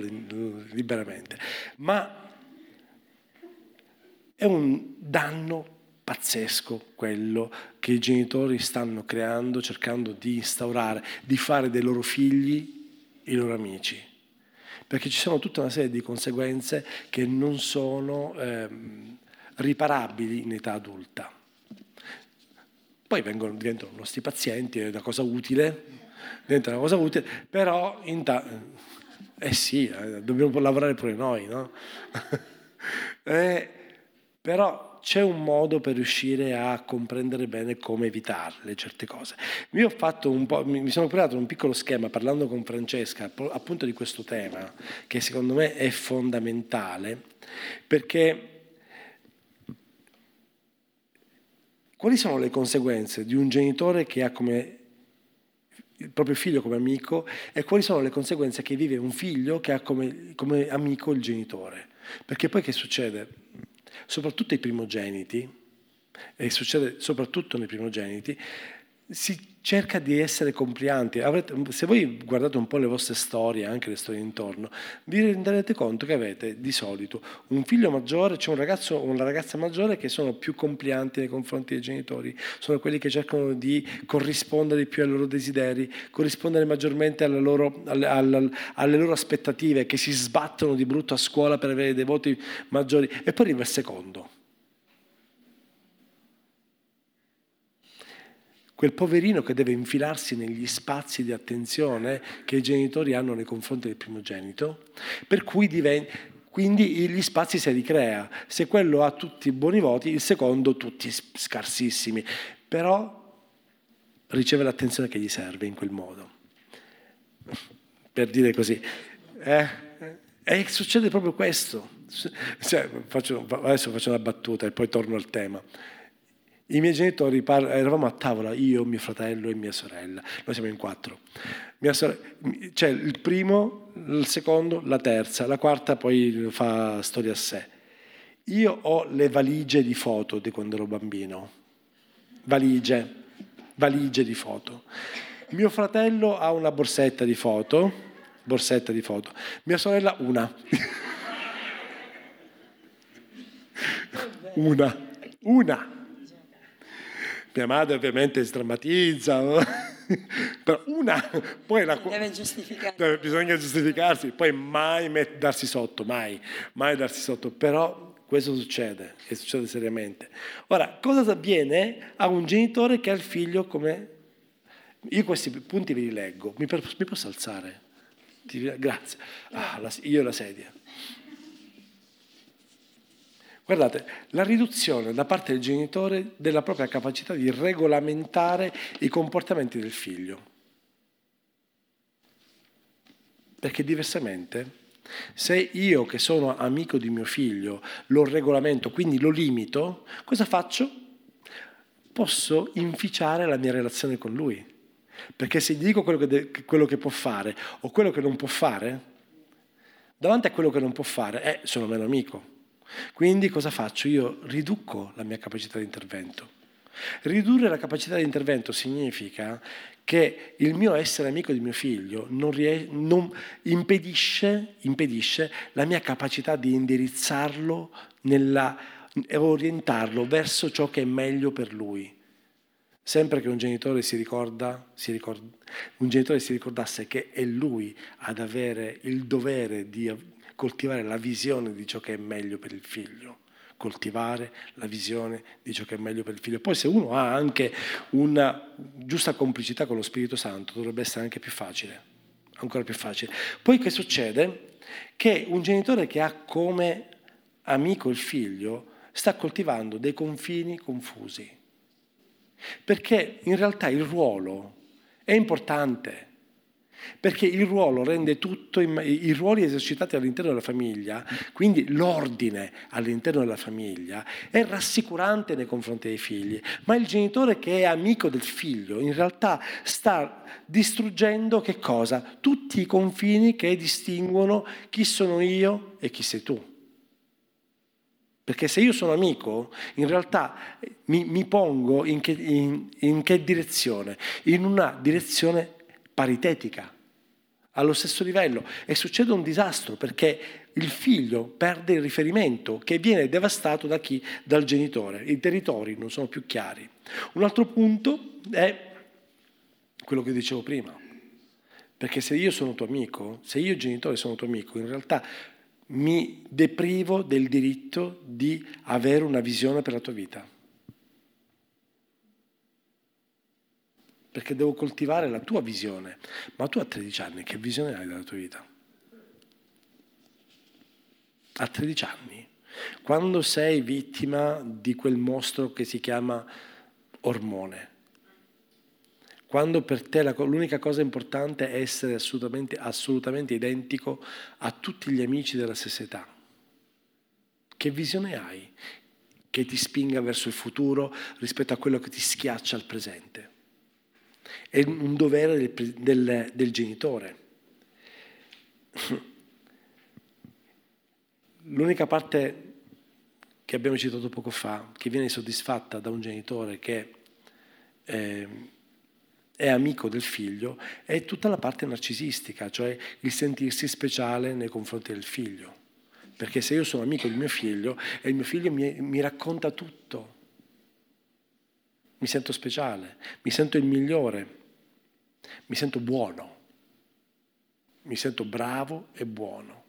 liberamente. Ma è un danno pazzesco quello che i genitori stanno creando, cercando di instaurare, di fare dei loro figli i loro amici. Perché ci sono tutta una serie di conseguenze che non sono ehm, riparabili in età adulta. Poi vengono, diventano nostri pazienti, è una cosa utile, diventa una cosa utile, però in ta- eh sì, eh, dobbiamo lavorare pure noi, no? [LAUGHS] eh, però c'è un modo per riuscire a comprendere bene come evitarle certe cose. Io ho fatto un po', mi sono creato un piccolo schema parlando con Francesca appunto di questo tema che secondo me è fondamentale perché quali sono le conseguenze di un genitore che ha come il proprio figlio come amico e quali sono le conseguenze che vive un figlio che ha come, come amico il genitore. Perché poi che succede? Soprattutto ai primogeniti, e succede soprattutto nei primogeniti, si cerca di essere complianti. Avrete, se voi guardate un po' le vostre storie, anche le storie intorno, vi renderete conto che avete di solito un figlio maggiore, c'è un ragazzo o una ragazza maggiore che sono più complianti nei confronti dei genitori, sono quelli che cercano di corrispondere più ai loro desideri, corrispondere maggiormente alle loro, alle, alle, alle loro aspettative, che si sbattono di brutto a scuola per avere dei voti maggiori. E poi arriva il secondo quel poverino che deve infilarsi negli spazi di attenzione che i genitori hanno nei confronti del primogenito, per cui diventa, quindi gli spazi si ricrea. Se quello ha tutti buoni voti, il secondo tutti scarsissimi, però riceve l'attenzione che gli serve in quel modo. Per dire così. Eh? E succede proprio questo. Cioè, faccio, adesso faccio una battuta e poi torno al tema. I miei genitori, par- eravamo a tavola, io, mio fratello e mia sorella. Noi siamo in quattro. Sorella, cioè il primo, il secondo, la terza, la quarta poi fa storia a sé. Io ho le valigie di foto di quando ero bambino. Valigie, valigie di foto. Mio fratello ha una borsetta di foto, borsetta di foto. Mia sorella una. [LAUGHS] una, una. Mia madre ovviamente si drammatizza, [LAUGHS] però una, poi la, deve giustificare. bisogna giustificarsi, poi mai met, darsi sotto, mai, mai darsi sotto, però questo succede, e succede seriamente. Ora, cosa avviene a un genitore che ha il figlio come... Io questi punti ve li leggo, mi, per, mi posso alzare? Grazie. Ah, la, io la sedia. Guardate, la riduzione da parte del genitore della propria capacità di regolamentare i comportamenti del figlio. Perché diversamente, se io che sono amico di mio figlio lo regolamento, quindi lo limito, cosa faccio? Posso inficiare la mia relazione con lui. Perché se gli dico quello che, de- quello che può fare o quello che non può fare, davanti a quello che non può fare, eh, sono meno amico. Quindi cosa faccio? Io riduco la mia capacità di intervento. Ridurre la capacità di intervento significa che il mio essere amico di mio figlio non, ries- non impedisce, impedisce, la mia capacità di indirizzarlo e orientarlo verso ciò che è meglio per lui. Sempre che un genitore si, ricorda, si ricorda, un genitore si ricordasse che è lui ad avere il dovere di coltivare la visione di ciò che è meglio per il figlio coltivare la visione di ciò che è meglio per il figlio. Poi se uno ha anche una giusta complicità con lo Spirito Santo, dovrebbe essere anche più facile, ancora più facile. Poi che succede? Che un genitore che ha come amico il figlio sta coltivando dei confini confusi, perché in realtà il ruolo è importante, perché il ruolo rende tutto, i ruoli esercitati all'interno della famiglia, quindi l'ordine all'interno della famiglia, è rassicurante nei confronti dei figli, ma il genitore che è amico del figlio in realtà sta distruggendo che cosa? Tutti i confini che distinguono chi sono io e chi sei tu. Perché se io sono amico, in realtà mi, mi pongo in che, in, in che direzione? In una direzione paritetica allo stesso livello e succede un disastro perché il figlio perde il riferimento che viene devastato da chi? Dal genitore. I territori non sono più chiari. Un altro punto è quello che dicevo prima. Perché se io sono tuo amico, se io genitore sono tuo amico, in realtà mi deprivo del diritto di avere una visione per la tua vita. Perché devo coltivare la tua visione. Ma tu a 13 anni che visione hai della tua vita? A 13 anni, quando sei vittima di quel mostro che si chiama ormone, quando per te la, l'unica cosa importante è essere assolutamente, assolutamente identico a tutti gli amici della stessa età, che visione hai che ti spinga verso il futuro rispetto a quello che ti schiaccia al presente? È un dovere del, del, del genitore. L'unica parte che abbiamo citato poco fa, che viene soddisfatta da un genitore che eh, è amico del figlio, è tutta la parte narcisistica, cioè il sentirsi speciale nei confronti del figlio. Perché se io sono amico del mio figlio e il mio figlio mi, mi racconta tutto, mi sento speciale, mi sento il migliore, mi sento buono, mi sento bravo e buono.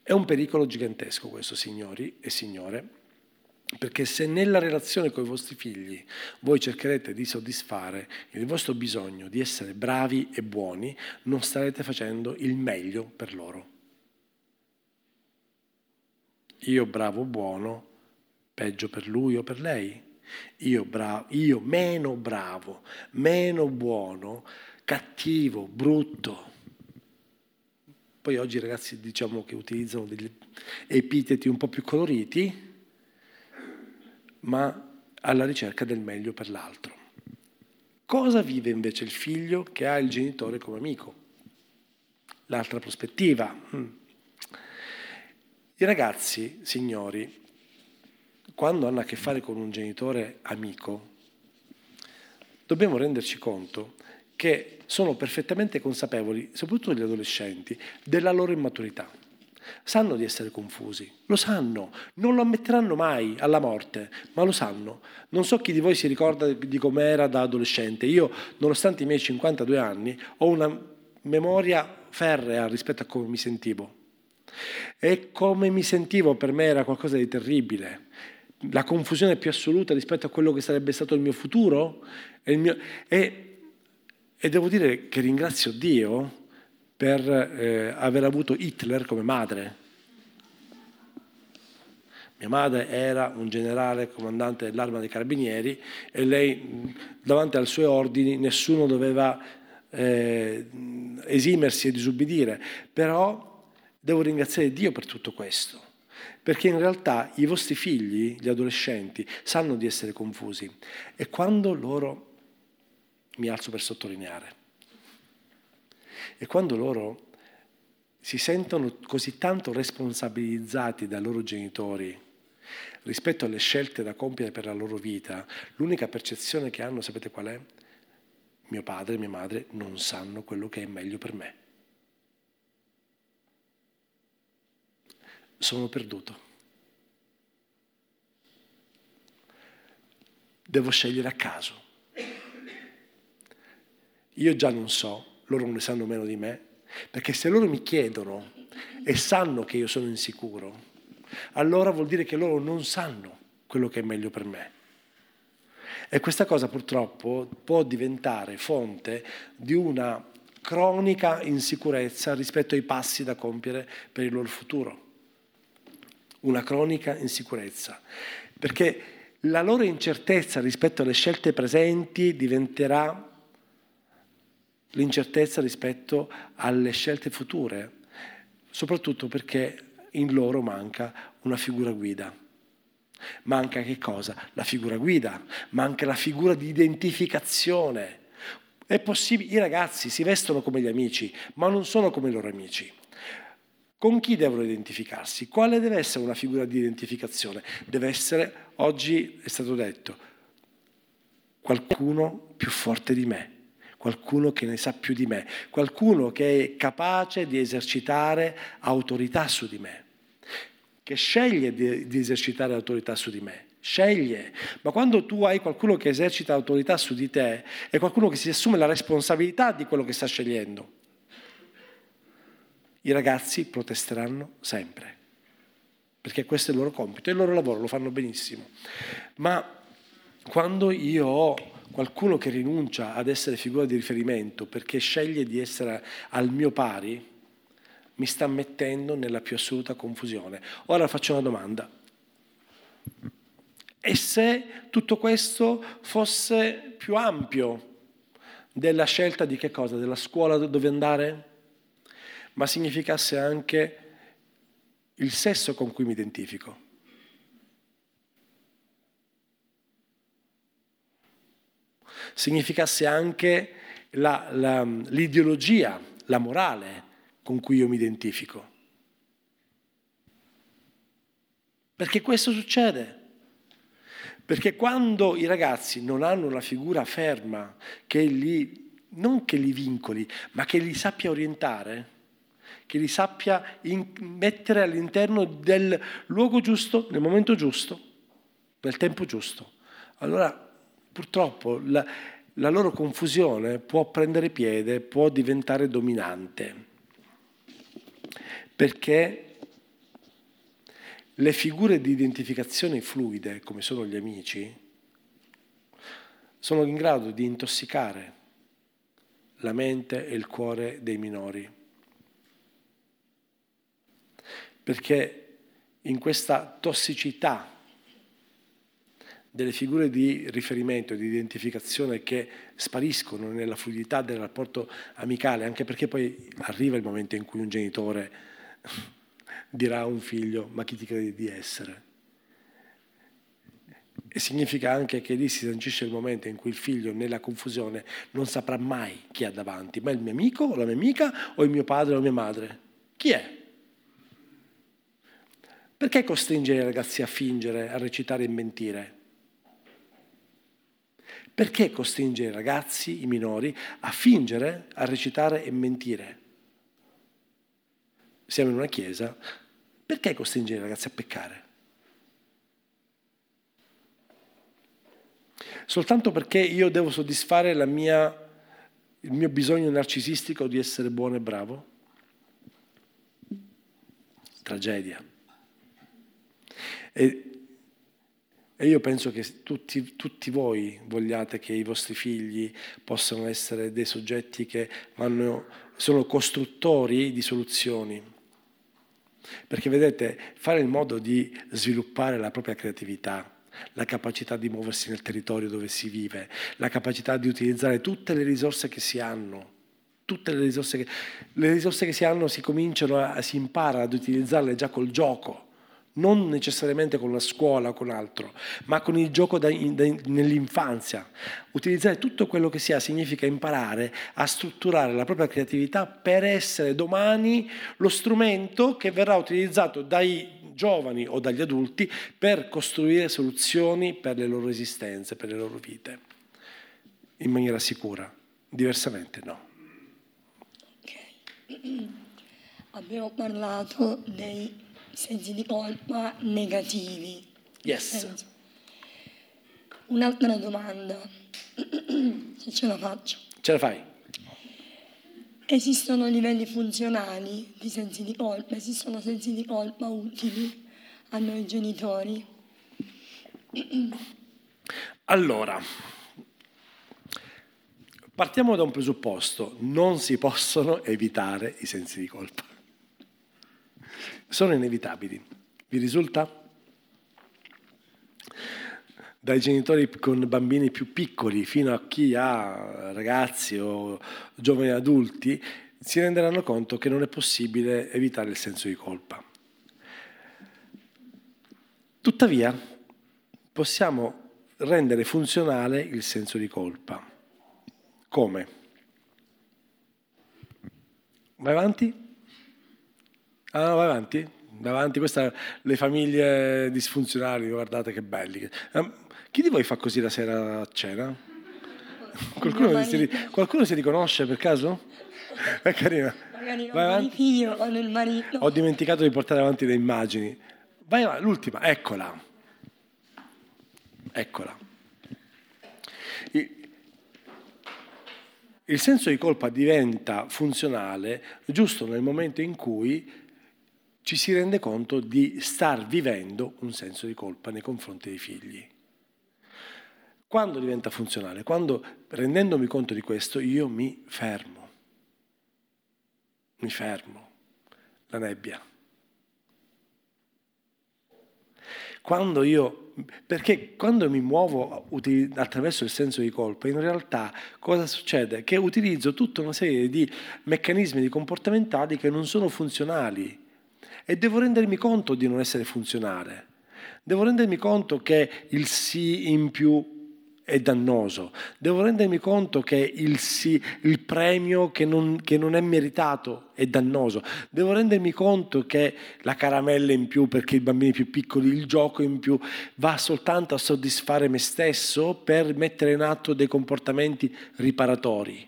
È un pericolo gigantesco questo, signori e signore, perché se nella relazione con i vostri figli voi cercherete di soddisfare il vostro bisogno di essere bravi e buoni, non starete facendo il meglio per loro. Io bravo, buono, peggio per lui o per lei? Io, bravo, io meno bravo, meno buono, cattivo, brutto. Poi oggi i ragazzi diciamo che utilizzano degli epiteti un po' più coloriti. ma alla ricerca del meglio per l'altro. Cosa vive invece il figlio che ha il genitore come amico? L'altra prospettiva. Mm. I ragazzi, signori, quando hanno a che fare con un genitore amico, dobbiamo renderci conto che sono perfettamente consapevoli, soprattutto gli adolescenti, della loro immaturità. Sanno di essere confusi, lo sanno, non lo ammetteranno mai alla morte, ma lo sanno. Non so chi di voi si ricorda di com'era da adolescente. Io, nonostante i miei 52 anni, ho una memoria ferrea rispetto a come mi sentivo. E come mi sentivo per me era qualcosa di terribile. La confusione più assoluta rispetto a quello che sarebbe stato il mio futuro. E, mio, e, e devo dire che ringrazio Dio per eh, aver avuto Hitler come madre. Mia madre era un generale comandante dell'arma dei carabinieri e lei davanti ai suoi ordini nessuno doveva eh, esimersi e disubbidire, però devo ringraziare Dio per tutto questo, perché in realtà i vostri figli, gli adolescenti, sanno di essere confusi e quando loro, mi alzo per sottolineare, e quando loro si sentono così tanto responsabilizzati dai loro genitori rispetto alle scelte da compiere per la loro vita, l'unica percezione che hanno, sapete qual è? Mio padre e mia madre non sanno quello che è meglio per me. Sono perduto. Devo scegliere a caso. Io già non so loro non ne sanno meno di me, perché se loro mi chiedono e sanno che io sono insicuro, allora vuol dire che loro non sanno quello che è meglio per me. E questa cosa purtroppo può diventare fonte di una cronica insicurezza rispetto ai passi da compiere per il loro futuro. Una cronica insicurezza. Perché la loro incertezza rispetto alle scelte presenti diventerà l'incertezza rispetto alle scelte future, soprattutto perché in loro manca una figura guida. Manca che cosa? La figura guida, manca la figura di identificazione. È possibile, i ragazzi si vestono come gli amici, ma non sono come i loro amici. Con chi devono identificarsi? Quale deve essere una figura di identificazione? Deve essere, oggi è stato detto, qualcuno più forte di me qualcuno che ne sa più di me, qualcuno che è capace di esercitare autorità su di me, che sceglie di, di esercitare autorità su di me sceglie, ma quando tu hai qualcuno che esercita autorità su di te, è qualcuno che si assume la responsabilità di quello che sta scegliendo. I ragazzi protesteranno sempre, perché questo è il loro compito, è il loro lavoro, lo fanno benissimo. Ma quando io ho qualcuno che rinuncia ad essere figura di riferimento perché sceglie di essere al mio pari, mi sta mettendo nella più assoluta confusione. Ora faccio una domanda. E se tutto questo fosse più ampio della scelta di che cosa? Della scuola dove andare? Ma significasse anche il sesso con cui mi identifico? significasse anche la, la, l'ideologia, la morale con cui io mi identifico. Perché questo succede. Perché quando i ragazzi non hanno una figura ferma che li, non che li vincoli, ma che li sappia orientare, che li sappia in, mettere all'interno del luogo giusto, nel momento giusto, nel tempo giusto, allora purtroppo la, la loro confusione può prendere piede, può diventare dominante, perché le figure di identificazione fluide, come sono gli amici, sono in grado di intossicare la mente e il cuore dei minori. Perché in questa tossicità delle figure di riferimento, di identificazione che spariscono nella fluidità del rapporto amicale, anche perché poi arriva il momento in cui un genitore [LAUGHS] dirà a un figlio ma chi ti credi di essere? E significa anche che lì si sancisce il momento in cui il figlio, nella confusione, non saprà mai chi ha davanti, ma il mio amico o la mia amica o il mio padre o mia madre. Chi è? Perché costringere i ragazzi a fingere, a recitare e mentire? Perché costringere i ragazzi, i minori, a fingere, a recitare e mentire? Siamo in una chiesa, perché costringere i ragazzi a peccare? Soltanto perché io devo soddisfare mia, il mio bisogno narcisistico di essere buono e bravo? Tragedia. E, e io penso che tutti, tutti, voi vogliate che i vostri figli possano essere dei soggetti che vanno, sono costruttori di soluzioni. Perché vedete, fare in modo di sviluppare la propria creatività, la capacità di muoversi nel territorio dove si vive, la capacità di utilizzare tutte le risorse che si hanno. Tutte le risorse che, le risorse che si hanno si cominciano, a, si impara ad utilizzarle già col gioco non necessariamente con la scuola o con altro, ma con il gioco da, da, nell'infanzia. Utilizzare tutto quello che si ha significa imparare a strutturare la propria creatività per essere domani lo strumento che verrà utilizzato dai giovani o dagli adulti per costruire soluzioni per le loro esistenze, per le loro vite, in maniera sicura. Diversamente no. Okay. [CLEARS THROAT] Abbiamo parlato dei sensi di colpa negativi. Yes. Un'altra domanda, se [CLEARS THROAT] ce la faccio. Ce la fai. Esistono livelli funzionali di sensi di colpa? Esistono sensi di colpa utili a noi genitori? Allora, partiamo da un presupposto, non si possono evitare i sensi di colpa sono inevitabili. Vi risulta? Dai genitori con bambini più piccoli fino a chi ha ragazzi o giovani adulti si renderanno conto che non è possibile evitare il senso di colpa. Tuttavia, possiamo rendere funzionale il senso di colpa. Come? Vai avanti? Ah, no, vai avanti. Davanti, queste le famiglie disfunzionali, guardate che belli. Um, chi di voi fa così la sera a cena? Qualcuno si, qualcuno si riconosce per caso? [LAUGHS] È carina. Magari non Vai il figlio o nel marito. Ho dimenticato di portare avanti le immagini. Vai avanti, l'ultima, eccola. Eccola. Il senso di colpa diventa funzionale giusto nel momento in cui ci si rende conto di star vivendo un senso di colpa nei confronti dei figli. Quando diventa funzionale? Quando rendendomi conto di questo io mi fermo, mi fermo, la nebbia. Quando io, perché quando mi muovo attraverso il senso di colpa, in realtà cosa succede? Che utilizzo tutta una serie di meccanismi di comportamentali che non sono funzionali e devo rendermi conto di non essere funzionale. Devo rendermi conto che il sì in più è dannoso. Devo rendermi conto che il, sì, il premio che non, che non, è meritato è dannoso. Devo rendermi conto che la caramella in più perché i bambini più piccoli, il gioco in più, va soltanto a soddisfare me stesso per mettere in atto dei comportamenti riparatori.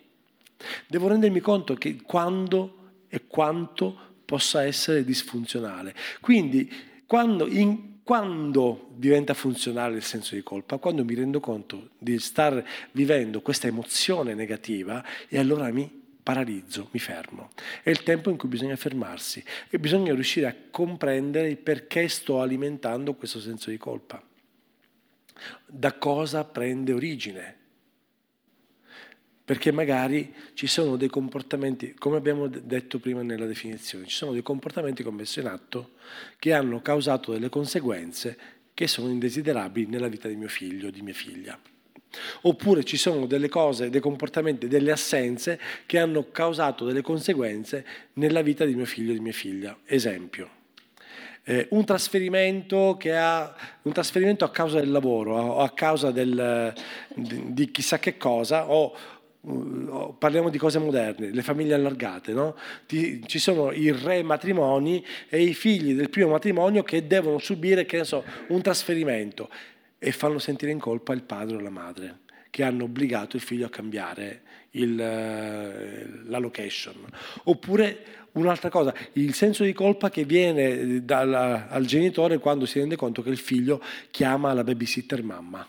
Devo rendermi conto che quando e quanto possa essere disfunzionale. Quindi quando, in, quando diventa funzionale il senso di colpa? Quando mi rendo conto di star vivendo questa emozione negativa e allora mi paralizzo, mi fermo. È il tempo in cui bisogna fermarsi e bisogna riuscire a comprendere perché sto alimentando questo senso di colpa. Da cosa prende origine? Perché magari ci sono dei comportamenti, come abbiamo detto prima nella definizione, ci sono dei comportamenti commessi in atto che hanno causato delle conseguenze che sono indesiderabili nella vita di mio figlio o di mia figlia. Oppure ci sono delle cose, dei comportamenti, delle assenze che hanno causato delle conseguenze nella vita di mio figlio o di mia figlia. Esempio, eh, un, trasferimento ha, un trasferimento a causa del lavoro o a causa del, di, di chissà che cosa o parliamo di cose moderne, le famiglie allargate, no? Ci sono i re matrimoni e i figli del primo matrimonio che devono subire che so, un trasferimento e fanno sentire in colpa il padre o la madre che hanno obbligato il figlio a cambiare il, eh, la location. Oppure un'altra cosa, il senso di colpa che viene dal, al genitore quando si rende conto che il figlio chiama la babysitter mamma.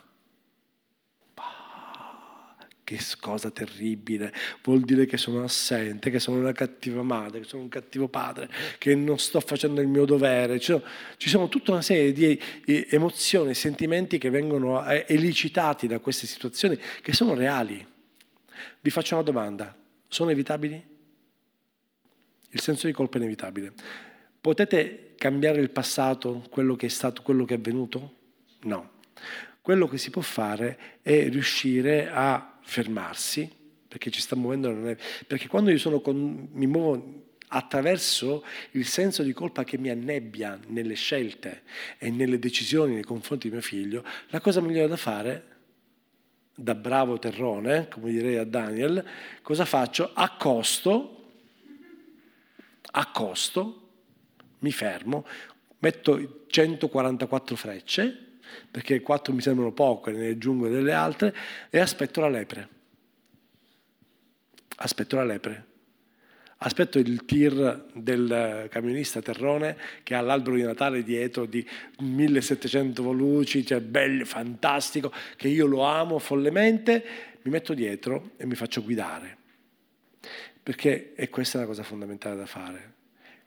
Che cosa terribile, vuol dire che sono assente, che sono una cattiva madre, che sono un cattivo padre, che non sto facendo il mio dovere. Ci sono, ci sono tutta una serie di emozioni sentimenti che vengono eh, elicitati da queste situazioni che sono reali. Vi faccio una domanda, sono evitabili? Il senso di colpa è inevitabile. Potete cambiare il passato, quello che è stato, quello che è avvenuto? No. Quello che si può fare è riuscire a fermarsi, perché ci sta muovendo, perché quando io con, mi muovo attraverso il senso di colpa che mi annebbia nelle scelte e nelle decisioni nei confronti di mio figlio, la cosa migliore da fare da bravo terrone, come direi a Daniel, cosa faccio? A costo, a costo, mi fermo, metto 144 frecce, perché 4 mi sembrano poche, ne aggiungo delle altre, e aspetto la lepre. Aspetto la lepre aspetto il tir del camionista Terrone che ha l'albero di Natale dietro di 1700 voluci, cioè bello, fantastico, che io lo amo follemente, mi metto dietro e mi faccio guidare. Perché è questa la cosa fondamentale da fare.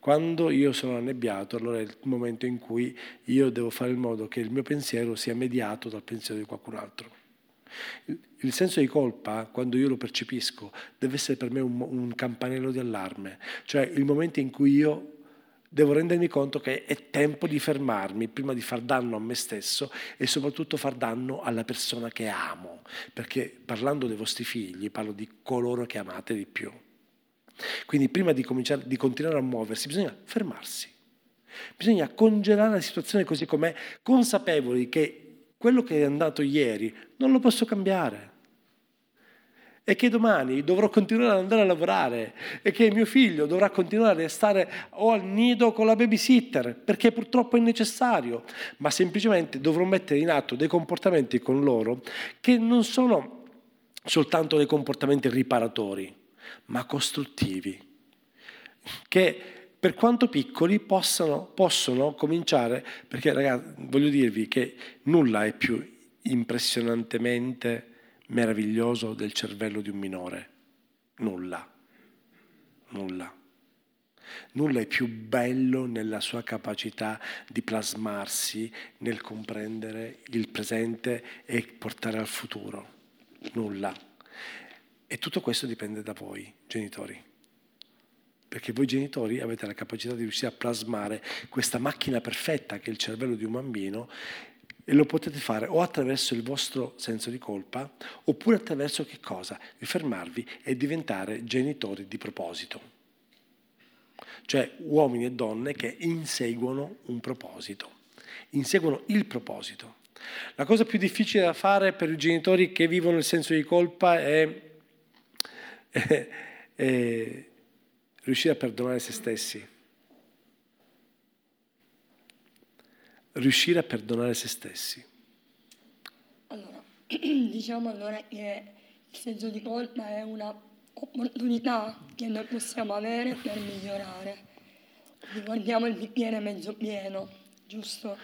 Quando io sono annebbiato, allora è il momento in cui io devo fare in modo che il mio pensiero sia mediato dal pensiero di qualcun altro. Il senso di colpa, quando io lo percepisco, deve essere per me un, un campanello di allarme, cioè il momento in cui io devo rendermi conto che è tempo di fermarmi prima di far danno a me stesso e soprattutto far danno alla persona che amo, perché parlando dei vostri figli parlo di coloro che amate di più. Quindi prima di, di continuare a muoversi bisogna fermarsi, bisogna congelare la situazione così com'è, consapevoli che quello che è andato ieri non lo posso cambiare. E che domani dovrò continuare ad andare a lavorare. E che mio figlio dovrà continuare a stare o al nido con la babysitter perché purtroppo è necessario, ma semplicemente dovrò mettere in atto dei comportamenti con loro che non sono soltanto dei comportamenti riparatori, ma costruttivi, che per quanto piccoli possano, possono cominciare, perché ragazzi voglio dirvi che nulla è più impressionantemente meraviglioso del cervello di un minore, nulla, nulla. Nulla è più bello nella sua capacità di plasmarsi nel comprendere il presente e portare al futuro. Nulla. E tutto questo dipende da voi, genitori perché voi genitori avete la capacità di riuscire a plasmare questa macchina perfetta che è il cervello di un bambino e lo potete fare o attraverso il vostro senso di colpa oppure attraverso che cosa? Fermarvi e diventare genitori di proposito. Cioè uomini e donne che inseguono un proposito, inseguono il proposito. La cosa più difficile da fare per i genitori che vivono il senso di colpa è, è [LAUGHS] riuscire a perdonare se stessi. Riuscire a perdonare se stessi. Allora, [CLEARS THROAT] diciamo allora che il senso di colpa è un'opportunità che noi possiamo avere per migliorare. Guardiamo il bicchiere mezzo pieno, giusto?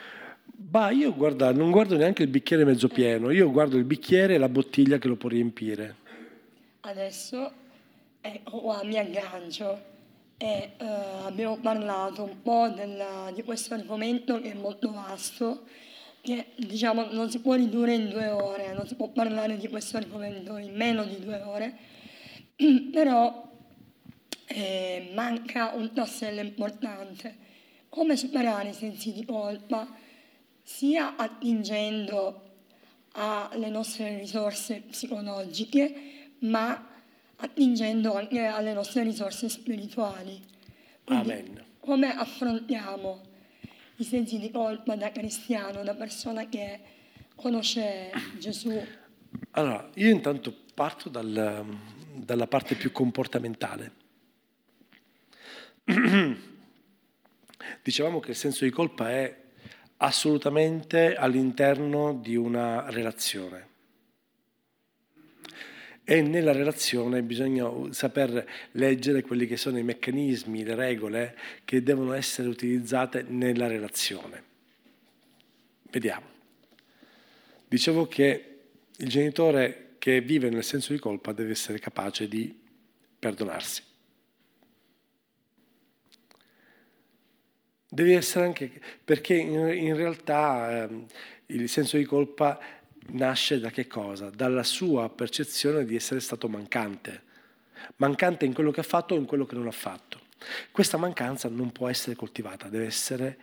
Bah, io guarda, non guardo neanche il bicchiere mezzo pieno, io guardo il bicchiere e la bottiglia che lo può riempire. Adesso ecco qua mi aggancio e eh, abbiamo parlato un po' del, di questo argomento che è molto vasto, che diciamo non si può ridurre in due ore, non si può parlare di questo argomento in meno di due ore, [CLEARS THROAT] però eh, manca un tassello importante. Come superare i sensi di colpa sia attingendo alle nostre risorse psicologiche, ma attingendo anche alle nostre risorse spirituali. Quindi, Amen. Come affrontiamo i sensi di colpa da cristiano, da persona che conosce Gesù? Allora, io intanto parto dal, dalla parte più comportamentale. [CLEARS THROAT] Dicevamo che il senso di colpa è assolutamente all'interno di una relazione. E nella relazione bisogna saper leggere quelli che sono i meccanismi, le regole che devono essere utilizzate nella relazione. Vediamo. Dicevo che il genitore che vive nel senso di colpa deve essere capace di perdonarsi. Deve essere anche perché in, realtà eh, il senso di colpa nasce da che cosa? Dalla sua percezione di essere stato mancante, mancante in quello che ha fatto o in quello che non ha fatto. Questa mancanza non può essere coltivata, deve essere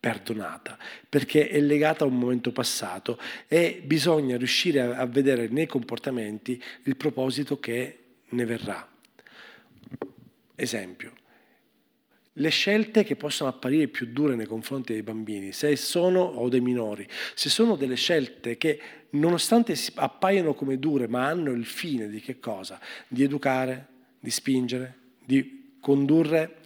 perdonata, perché è legata a un momento passato e bisogna riuscire a, vedere nei comportamenti il proposito che ne verrà. Esempio, le scelte che possono apparire più dure nei confronti dei bambini, se sono o dei minori, se sono delle scelte che nonostante appaiano come dure, ma hanno il fine di che cosa? Di educare, di spingere, di condurre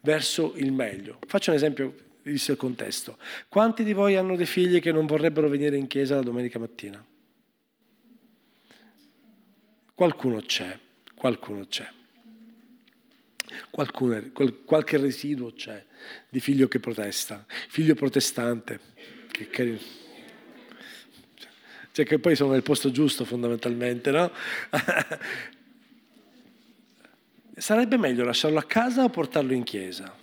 verso il meglio. Faccio un esempio, visto il contesto. Quanti di voi hanno dei figli che non vorrebbero venire in chiesa la domenica mattina? Qualcuno c'è, qualcuno c'è. Qualcuno, qualche residuo c'è di figlio che protesta, figlio protestante, che carino. Cioè che poi sono nel posto giusto fondamentalmente, no? [LAUGHS] Sarebbe meglio lasciarlo a casa o portarlo in chiesa?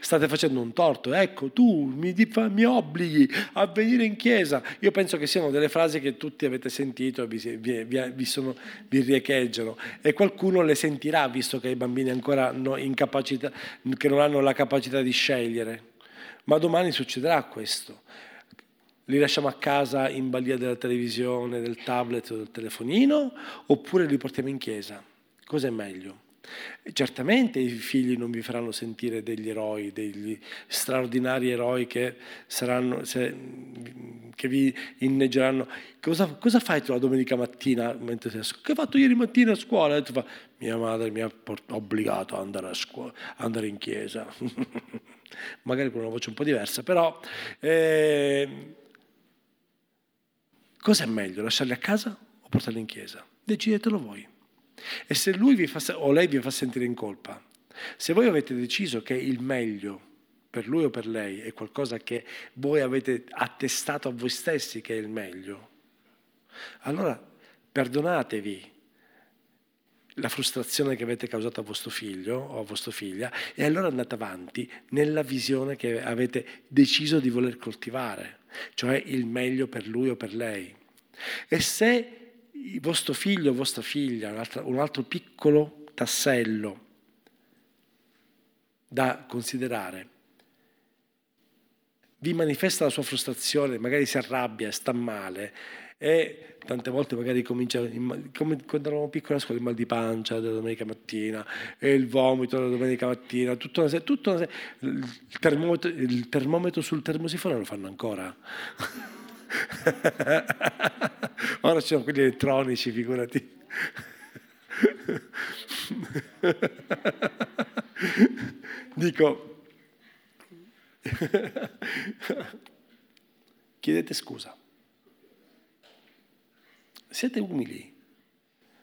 State facendo un torto, ecco tu mi, mi, obblighi a venire in chiesa. Io penso che siano delle frasi che tutti avete sentito e vi, vi, vi, sono, vi riecheggiano e qualcuno le sentirà visto che i bambini ancora no, che non hanno la capacità di scegliere. Ma domani succederà questo. Li lasciamo a casa in balia della televisione, del tablet o del telefonino oppure li portiamo in chiesa? Cos'è meglio? Certamente i figli non vi faranno sentire degli eroi, degli straordinari eroi che, saranno, se, che vi inneggeranno. Cosa, cosa, fai tu la domenica mattina mentre sei a scuola? Che hai fatto ieri mattina a scuola? E tu fa, mia madre mi ha obbligato ad andare a scuola, andare in chiesa. [LAUGHS] Magari con una voce un po' diversa, però eh, cosa è meglio, lasciarli a casa o portarli in chiesa? Decidetelo voi. E se lui vi fa, o lei vi fa sentire in colpa, se voi avete deciso che il meglio per lui o per lei è qualcosa che voi avete attestato a voi stessi che è il meglio, allora perdonatevi la frustrazione che avete causato a vostro figlio o a vostra figlia e allora andate avanti nella visione che avete deciso di voler coltivare, cioè il meglio per lui o per lei. E se vostro figlio o vostra figlia, un altro, piccolo tassello da considerare, vi manifesta la sua frustrazione, magari si arrabbia, sta male e tante volte magari comincia, come quando eravamo piccoli a scuola, il mal di pancia della domenica mattina e il vomito della domenica mattina, tutta una, tutta una, il, termometro, il termometro sul termosifone lo fanno ancora. [LAUGHS] Ora ci sono quelli elettronici, figurati. [LAUGHS] Dico, [LAUGHS] chiedete scusa. Siete umili.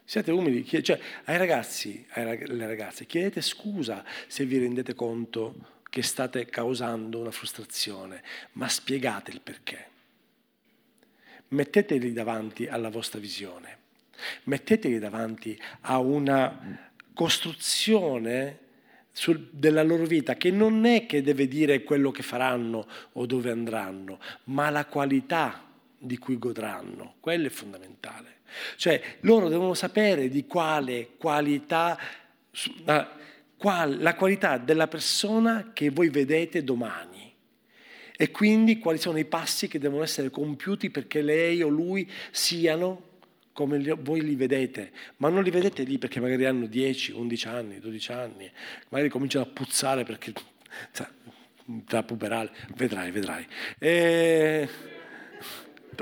Siete umili. Cioè, ai ragazzi, alle ragazze, chiedete scusa se vi rendete conto che state causando una frustrazione, ma spiegate il perché metteteli davanti alla vostra visione, metteteli davanti a una costruzione sul, della loro vita che non è che deve dire quello che faranno o dove andranno, ma la qualità di cui godranno, quello è fondamentale. Cioè loro devono sapere di quale qualità, la qualità della persona che voi vedete domani e quindi quali sono i passi che devono essere compiuti perché lei o lui siano come voi li vedete, ma non li vedete lì perché magari hanno 10, 11 anni, 12 anni, magari cominciano a puzzare perché... età puberale, vedrai, vedrai. E...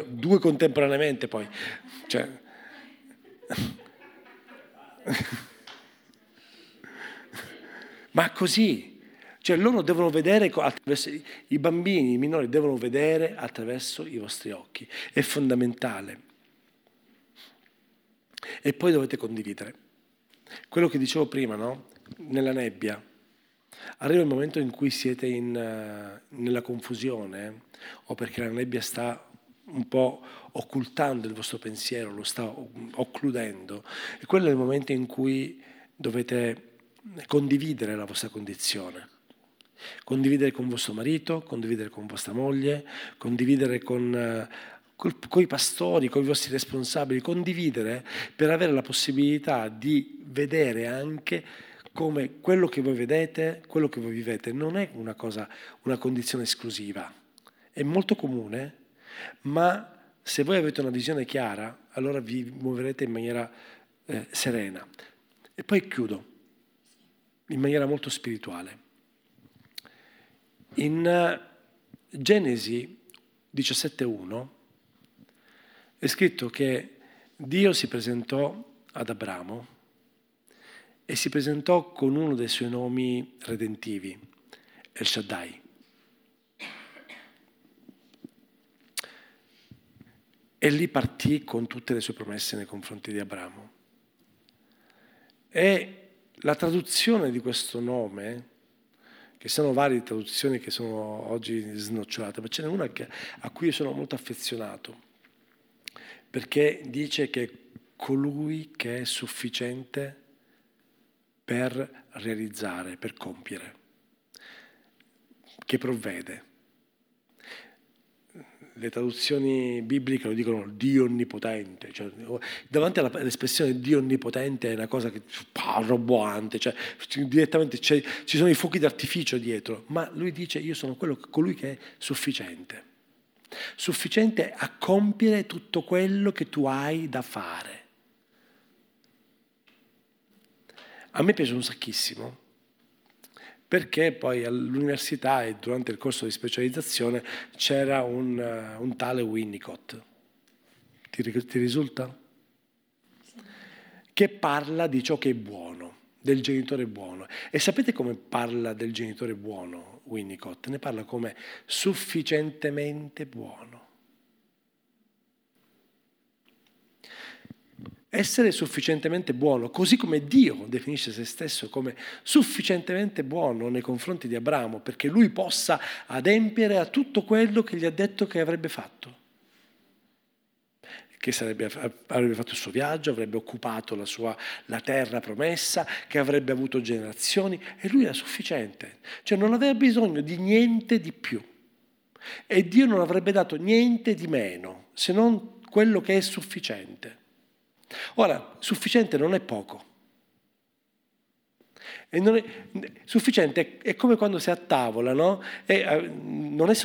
Due contemporaneamente poi. Cioè... [LAUGHS] Ma così, cioè loro devono vedere, i bambini, i minori devono vedere attraverso i vostri occhi, è fondamentale. E poi dovete condividere. Quello che dicevo prima, no? Nella nebbia. Arriva il momento in cui siete in, uh, nella confusione o perché la nebbia sta un po' occultando il vostro pensiero, lo sta occludendo. E quello è il momento in cui dovete condividere la vostra condizione. Condividere con vostro marito, condividere con vostra moglie, condividere con, con i pastori, con i vostri responsabili, condividere per avere la possibilità di vedere anche come quello che voi vedete, quello che voi vivete, non è una cosa, una condizione esclusiva. È molto comune, ma se voi avete una visione chiara, allora vi muoverete in maniera eh, serena. E poi chiudo, in maniera molto spirituale. In eh, Genesi 17.1 è scritto che Dio si presentò ad Abramo e si presentò con uno dei suoi nomi redentivi, El Shaddai. E lì partì con tutte le sue promesse nei confronti di Abramo. E la traduzione di questo nome, che sono varie traduzioni che sono oggi snocciolate, ma ce n'è una che, a cui io sono molto affezionato, perché dice che colui che è sufficiente per realizzare, per compiere, che provvede. Le traduzioni bibliche lo dicono Dio onnipotente, cioè, davanti all'espressione Dio onnipotente è una cosa che ah, roboante, cioè, direttamente ci sono i fuochi d'artificio dietro, ma lui dice io sono quello, colui che è sufficiente, sufficiente a compiere tutto quello che tu hai da fare. A me piace un sacchissimo, perché poi all'università e durante il corso di specializzazione c'era un, uh, un tale Winnicott. Ti, ti risulta? Che parla di ciò che è buono, del genitore buono. E sapete come parla del genitore buono Winnicott? Ne parla come sufficientemente buono. Essere sufficientemente buono, così come Dio definisce se stesso come sufficientemente buono nei confronti di Abramo, perché lui possa adempiere a tutto quello che gli ha detto che avrebbe fatto. Che sarebbe, avrebbe fatto il suo viaggio, avrebbe occupato la, sua, la terra promessa, che avrebbe avuto generazioni, e lui era sufficiente, cioè non aveva bisogno di niente di più. E Dio non avrebbe dato niente di meno, se non quello che è sufficiente. Ora, sufficiente non è poco. È, sufficiente è come quando sei a tavola, no? E, eh, non, è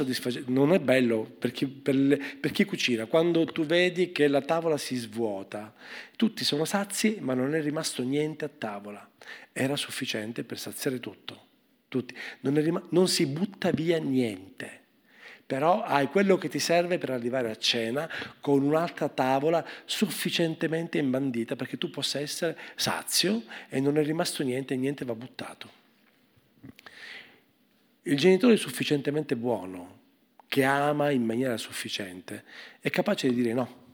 non è bello per chi, per, per chi, cucina, quando tu vedi che la tavola si svuota, tutti sono sazi ma non è rimasto niente a tavola, era sufficiente per saziare tutto, tutti. Non, rim- non si butta via niente però hai quello che ti serve per arrivare a cena con un'altra tavola sufficientemente imbandita perché tu possa essere sazio e non è rimasto niente e niente va buttato. Il genitore sufficientemente buono, che ama in maniera sufficiente, è capace di dire no.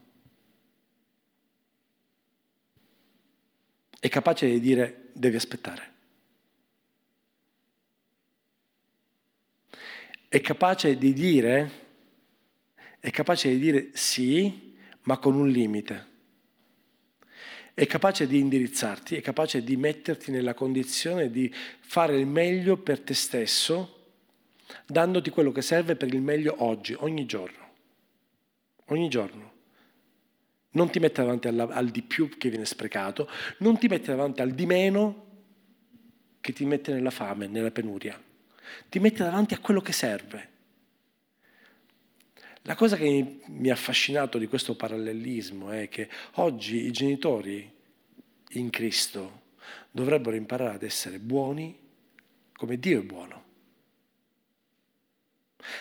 È capace di dire devi aspettare. È capace di dire, è capace di dire sì, ma con un limite. È capace di indirizzarti, è capace di metterti nella condizione di fare il meglio per te stesso, dandoti quello che serve per il meglio oggi, ogni giorno. Ogni giorno. Non ti mette davanti al, al di più che viene sprecato, non ti mette davanti al di meno che ti mette nella fame, nella penuria ti mette davanti a quello che serve. La cosa che mi ha affascinato di questo parallelismo è che oggi i genitori in Cristo dovrebbero imparare ad essere buoni come Dio è buono.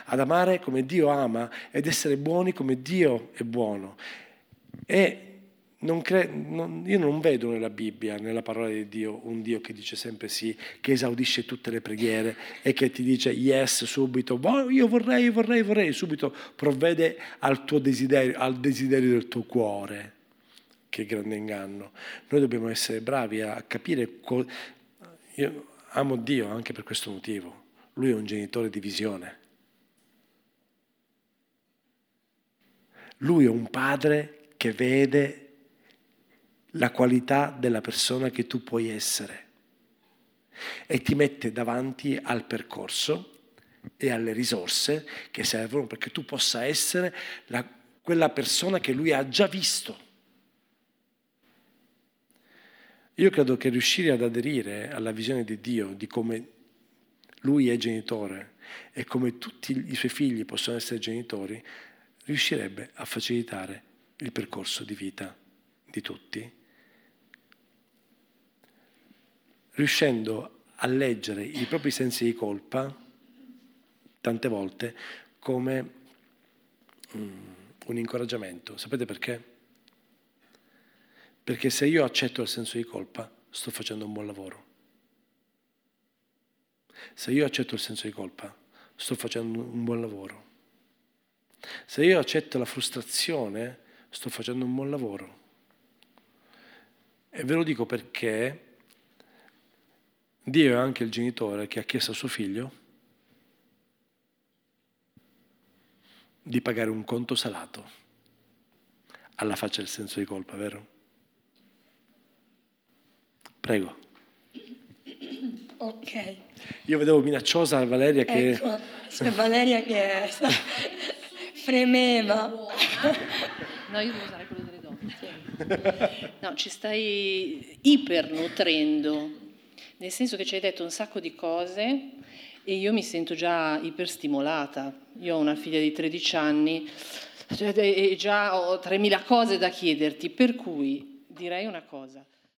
ad amare come Dio ama ed essere buoni come Dio è buono. E non cre- non, io non vedo nella Bibbia, nella parola di Dio, un Dio che dice sempre sì, che esaudisce tutte le preghiere e che ti dice yes subito, oh, io vorrei, vorrei, vorrei, subito provvede al tuo desiderio, al desiderio del tuo cuore. Che grande inganno. Noi dobbiamo essere bravi a capire. Co- io amo Dio anche per questo motivo. Lui è un genitore di visione. Lui è un padre che vede la qualità della persona che tu puoi essere e ti mette davanti al percorso e alle risorse che servono perché tu possa essere la, quella persona che lui ha già visto. Io credo che riuscire ad aderire alla visione di Dio, di come lui è genitore e come tutti i suoi figli possono essere genitori, riuscirebbe a facilitare il percorso di vita di tutti riuscendo a leggere i propri sensi di colpa tante volte come um, un incoraggiamento. Sapete perché? Perché se io accetto il senso di colpa, sto facendo un buon lavoro. Se io accetto il senso di colpa, sto facendo un buon lavoro. Se io accetto la frustrazione, sto facendo un buon lavoro. E ve lo dico perché Dio è anche il genitore che ha chiesto a suo figlio di pagare un conto salato alla faccia del senso di colpa, vero? Prego. Ok. Io vedevo minacciosa Valeria che... Ecco, c'è Valeria che [LAUGHS] fremeva. No, io devo usare quello delle donne. No, ci stai ipernutrendo nel senso che ci hai detto un sacco di cose e io mi sento già iperstimolata. Io ho una figlia di 13 anni cioè, e già ho 3.000 cose da chiederti, per cui direi una cosa.